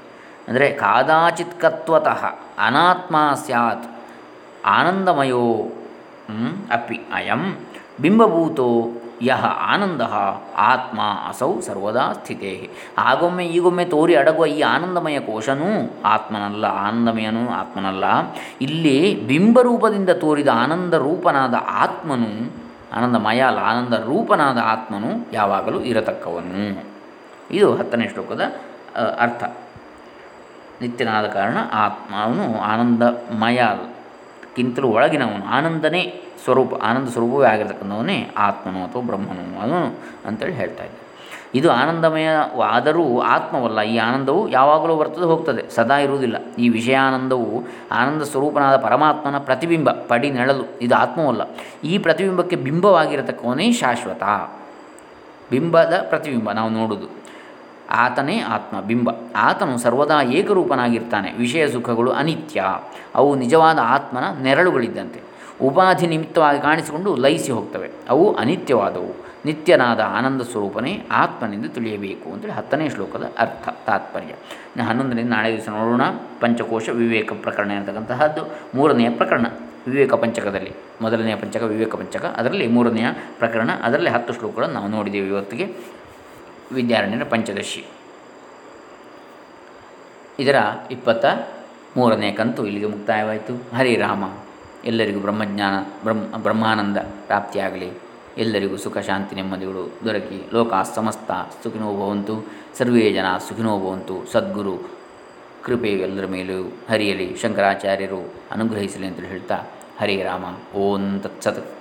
ಅಂದರೆ ಕಾದಾಚಿತ್ಕತ್ವತಃ ಅನಾತ್ಮ ಸ್ಯಾತ್ ಆನಂದಮಯೋ ಅಪಿ, ಅಯಂ, ಬಿಂಬಭೂತೋ ಯಹ ಆನಂದ ಆತ್ಮ ಅಸೌ ಸರ್ವದಾ ಸ್ಥಿತೇ. ಆಗೊಮ್ಮೆ ಈಗೊಮ್ಮೆ ತೋರಿ ಅಡಗುವ ಈ ಆನಂದಮಯ ಕೋಶನೂ ಆತ್ಮನಲ್ಲ, ಆನಂದಮಯನೂ ಆತ್ಮನಲ್ಲ. ಇಲ್ಲಿ ಬಿಂಬರೂಪದಿಂದ ತೋರಿದ ಆನಂದ ರೂಪನಾದ ಆತ್ಮನು, ಆನಂದಮಯ ಅಲ್ಲ ಆನಂದ ರೂಪನಾದ ಆತ್ಮನು ಯಾವಾಗಲೂ ಇರತಕ್ಕವನು. ಇದು ಹತ್ತನೇ ಶ್ಲೋಕದ ಅರ್ಥ. ನಿತ್ಯನಾದ ಕಾರಣ ಆತ್ಮನು ಆನಂದಮಯ ಕಿಂತಲೂ ಒಳಗಿನವನು ಆನಂದನೇ ಸ್ವರೂಪ, ಆನಂದ ಸ್ವರೂಪವೇ ಆಗಿರ್ತಕ್ಕಂಥವನೇ ಆತ್ಮನು ಅಥವಾ ಬ್ರಹ್ಮನು ಅವನು ಅಂತೇಳಿ ಹೇಳ್ತಾ ಇದ್ದೆ ಇದು ಆನಂದಮಯವಾದರೂ ಆತ್ಮವಲ್ಲ, ಈ ಆನಂದವು ಯಾವಾಗಲೂ ಬರ್ತದೆ ಹೋಗ್ತದೆ, ಸದಾ ಇರುವುದಿಲ್ಲ. ಈ ವಿಷಯಾನಂದವು ಆನಂದ ಸ್ವರೂಪನಾದ ಪರಮಾತ್ಮನ ಪ್ರತಿಬಿಂಬ, ಪಡಿ ನೆಳಲು, ಇದು ಆತ್ಮವಲ್ಲ. ಈ ಪ್ರತಿಬಿಂಬಕ್ಕೆ ಬಿಂಬವಾಗಿರತಕ್ಕವನೇ ಶಾಶ್ವತ. ಬಿಂಬದ ಪ್ರತಿಬಿಂಬ ನಾವು ನೋಡೋದು. ಆತನೇ ಆತ್ಮ, ಬಿಂಬ. ಆತನು ಸರ್ವದಾ ಏಕರೂಪನಾಗಿರ್ತಾನೆ, ವಿಷಯ ಸುಖಗಳು ಅನಿತ್ಯ. ಅವು ನಿಜವಾದ ಆತ್ಮನ ನೆರಳುಗಳಿದ್ದಂತೆ. ಉಪಾಧಿ ನಿಮಿತ್ತವಾಗಿ ಕಾಣಿಸಿಕೊಂಡು ಲಯಿಸಿ ಹೋಗ್ತವೆ. ಅವು ಅನಿತ್ಯವಾದವು. ನಿತ್ಯನಾದ ಆನಂದ ಸ್ವರೂಪನೇ ಆತ್ಮನೆಂದು ತಿಳಿಯಬೇಕು ಅಂದರೆ ಹತ್ತನೇ ಶ್ಲೋಕದ ಅರ್ಥ, ತಾತ್ಪರ್ಯ. ಹನ್ನೊಂದರಿಂದ ನಾಳೆ ದಿವಸ ನೋಡೋಣ. ಪಂಚಕೋಶ ವಿವೇಕ ಪ್ರಕರಣ ಅಂತಕ್ಕಂತಹದ್ದು ಮೂರನೆಯ ಪ್ರಕರಣ ವಿವೇಕ ಪಂಚಕದಲ್ಲಿ. ಮೊದಲನೆಯ ಪಂಚಕ ವಿವೇಕ ಪಂಚಕ. ಅದರಲ್ಲಿ ಮೂರನೆಯ ಪ್ರಕರಣ, ಅದರಲ್ಲಿ ಹತ್ತು ಶ್ಲೋಕಗಳನ್ನು ನಾವು ನೋಡಿದ್ದೇವೆ ಇವತ್ತಿಗೆ. ವಿದ್ಯಾರಣ್ಯರ ಪಂಚದಶಿ ಇದರ ಇಪ್ಪತ್ತ ಮೂರನೇ ಕಂತು ಇಲ್ಲಿಗೆ ಮುಕ್ತಾಯವಾಯಿತು. ಹರಿರಾಮ ಎಲ್ಲರಿಗೂ ಬ್ರಹ್ಮಜ್ಞಾನ, ಬ್ರಹ್ಮ, ಬ್ರಹ್ಮಾನಂದ ಪ್ರಾಪ್ತಿಯಾಗಲಿ. ಎಲ್ಲರಿಗೂ ಸುಖ, ಶಾಂತಿ, ನೆಮ್ಮದಿಗಳು ದೊರಕಿ. ಲೋಕ ಸಮಸ್ತ ಸುಖಿನೋ ಭವಂತು. ಸರ್ವೇ ಜನ ಸುಖಿನೋ ಭವಂತು. ಸದ್ಗುರು ಕೃಪೆ ಎಲ್ಲರ ಮೇಲೂ ಹರಿಯಲಿ. ಶಂಕರಾಚಾರ್ಯರು ಅನುಗ್ರಹಿಸಲಿ ಅಂತೇಳಿ ಹೇಳ್ತಾ ಹರೇ ರಾಮ. ಓಂ ತತ್ಸತ್.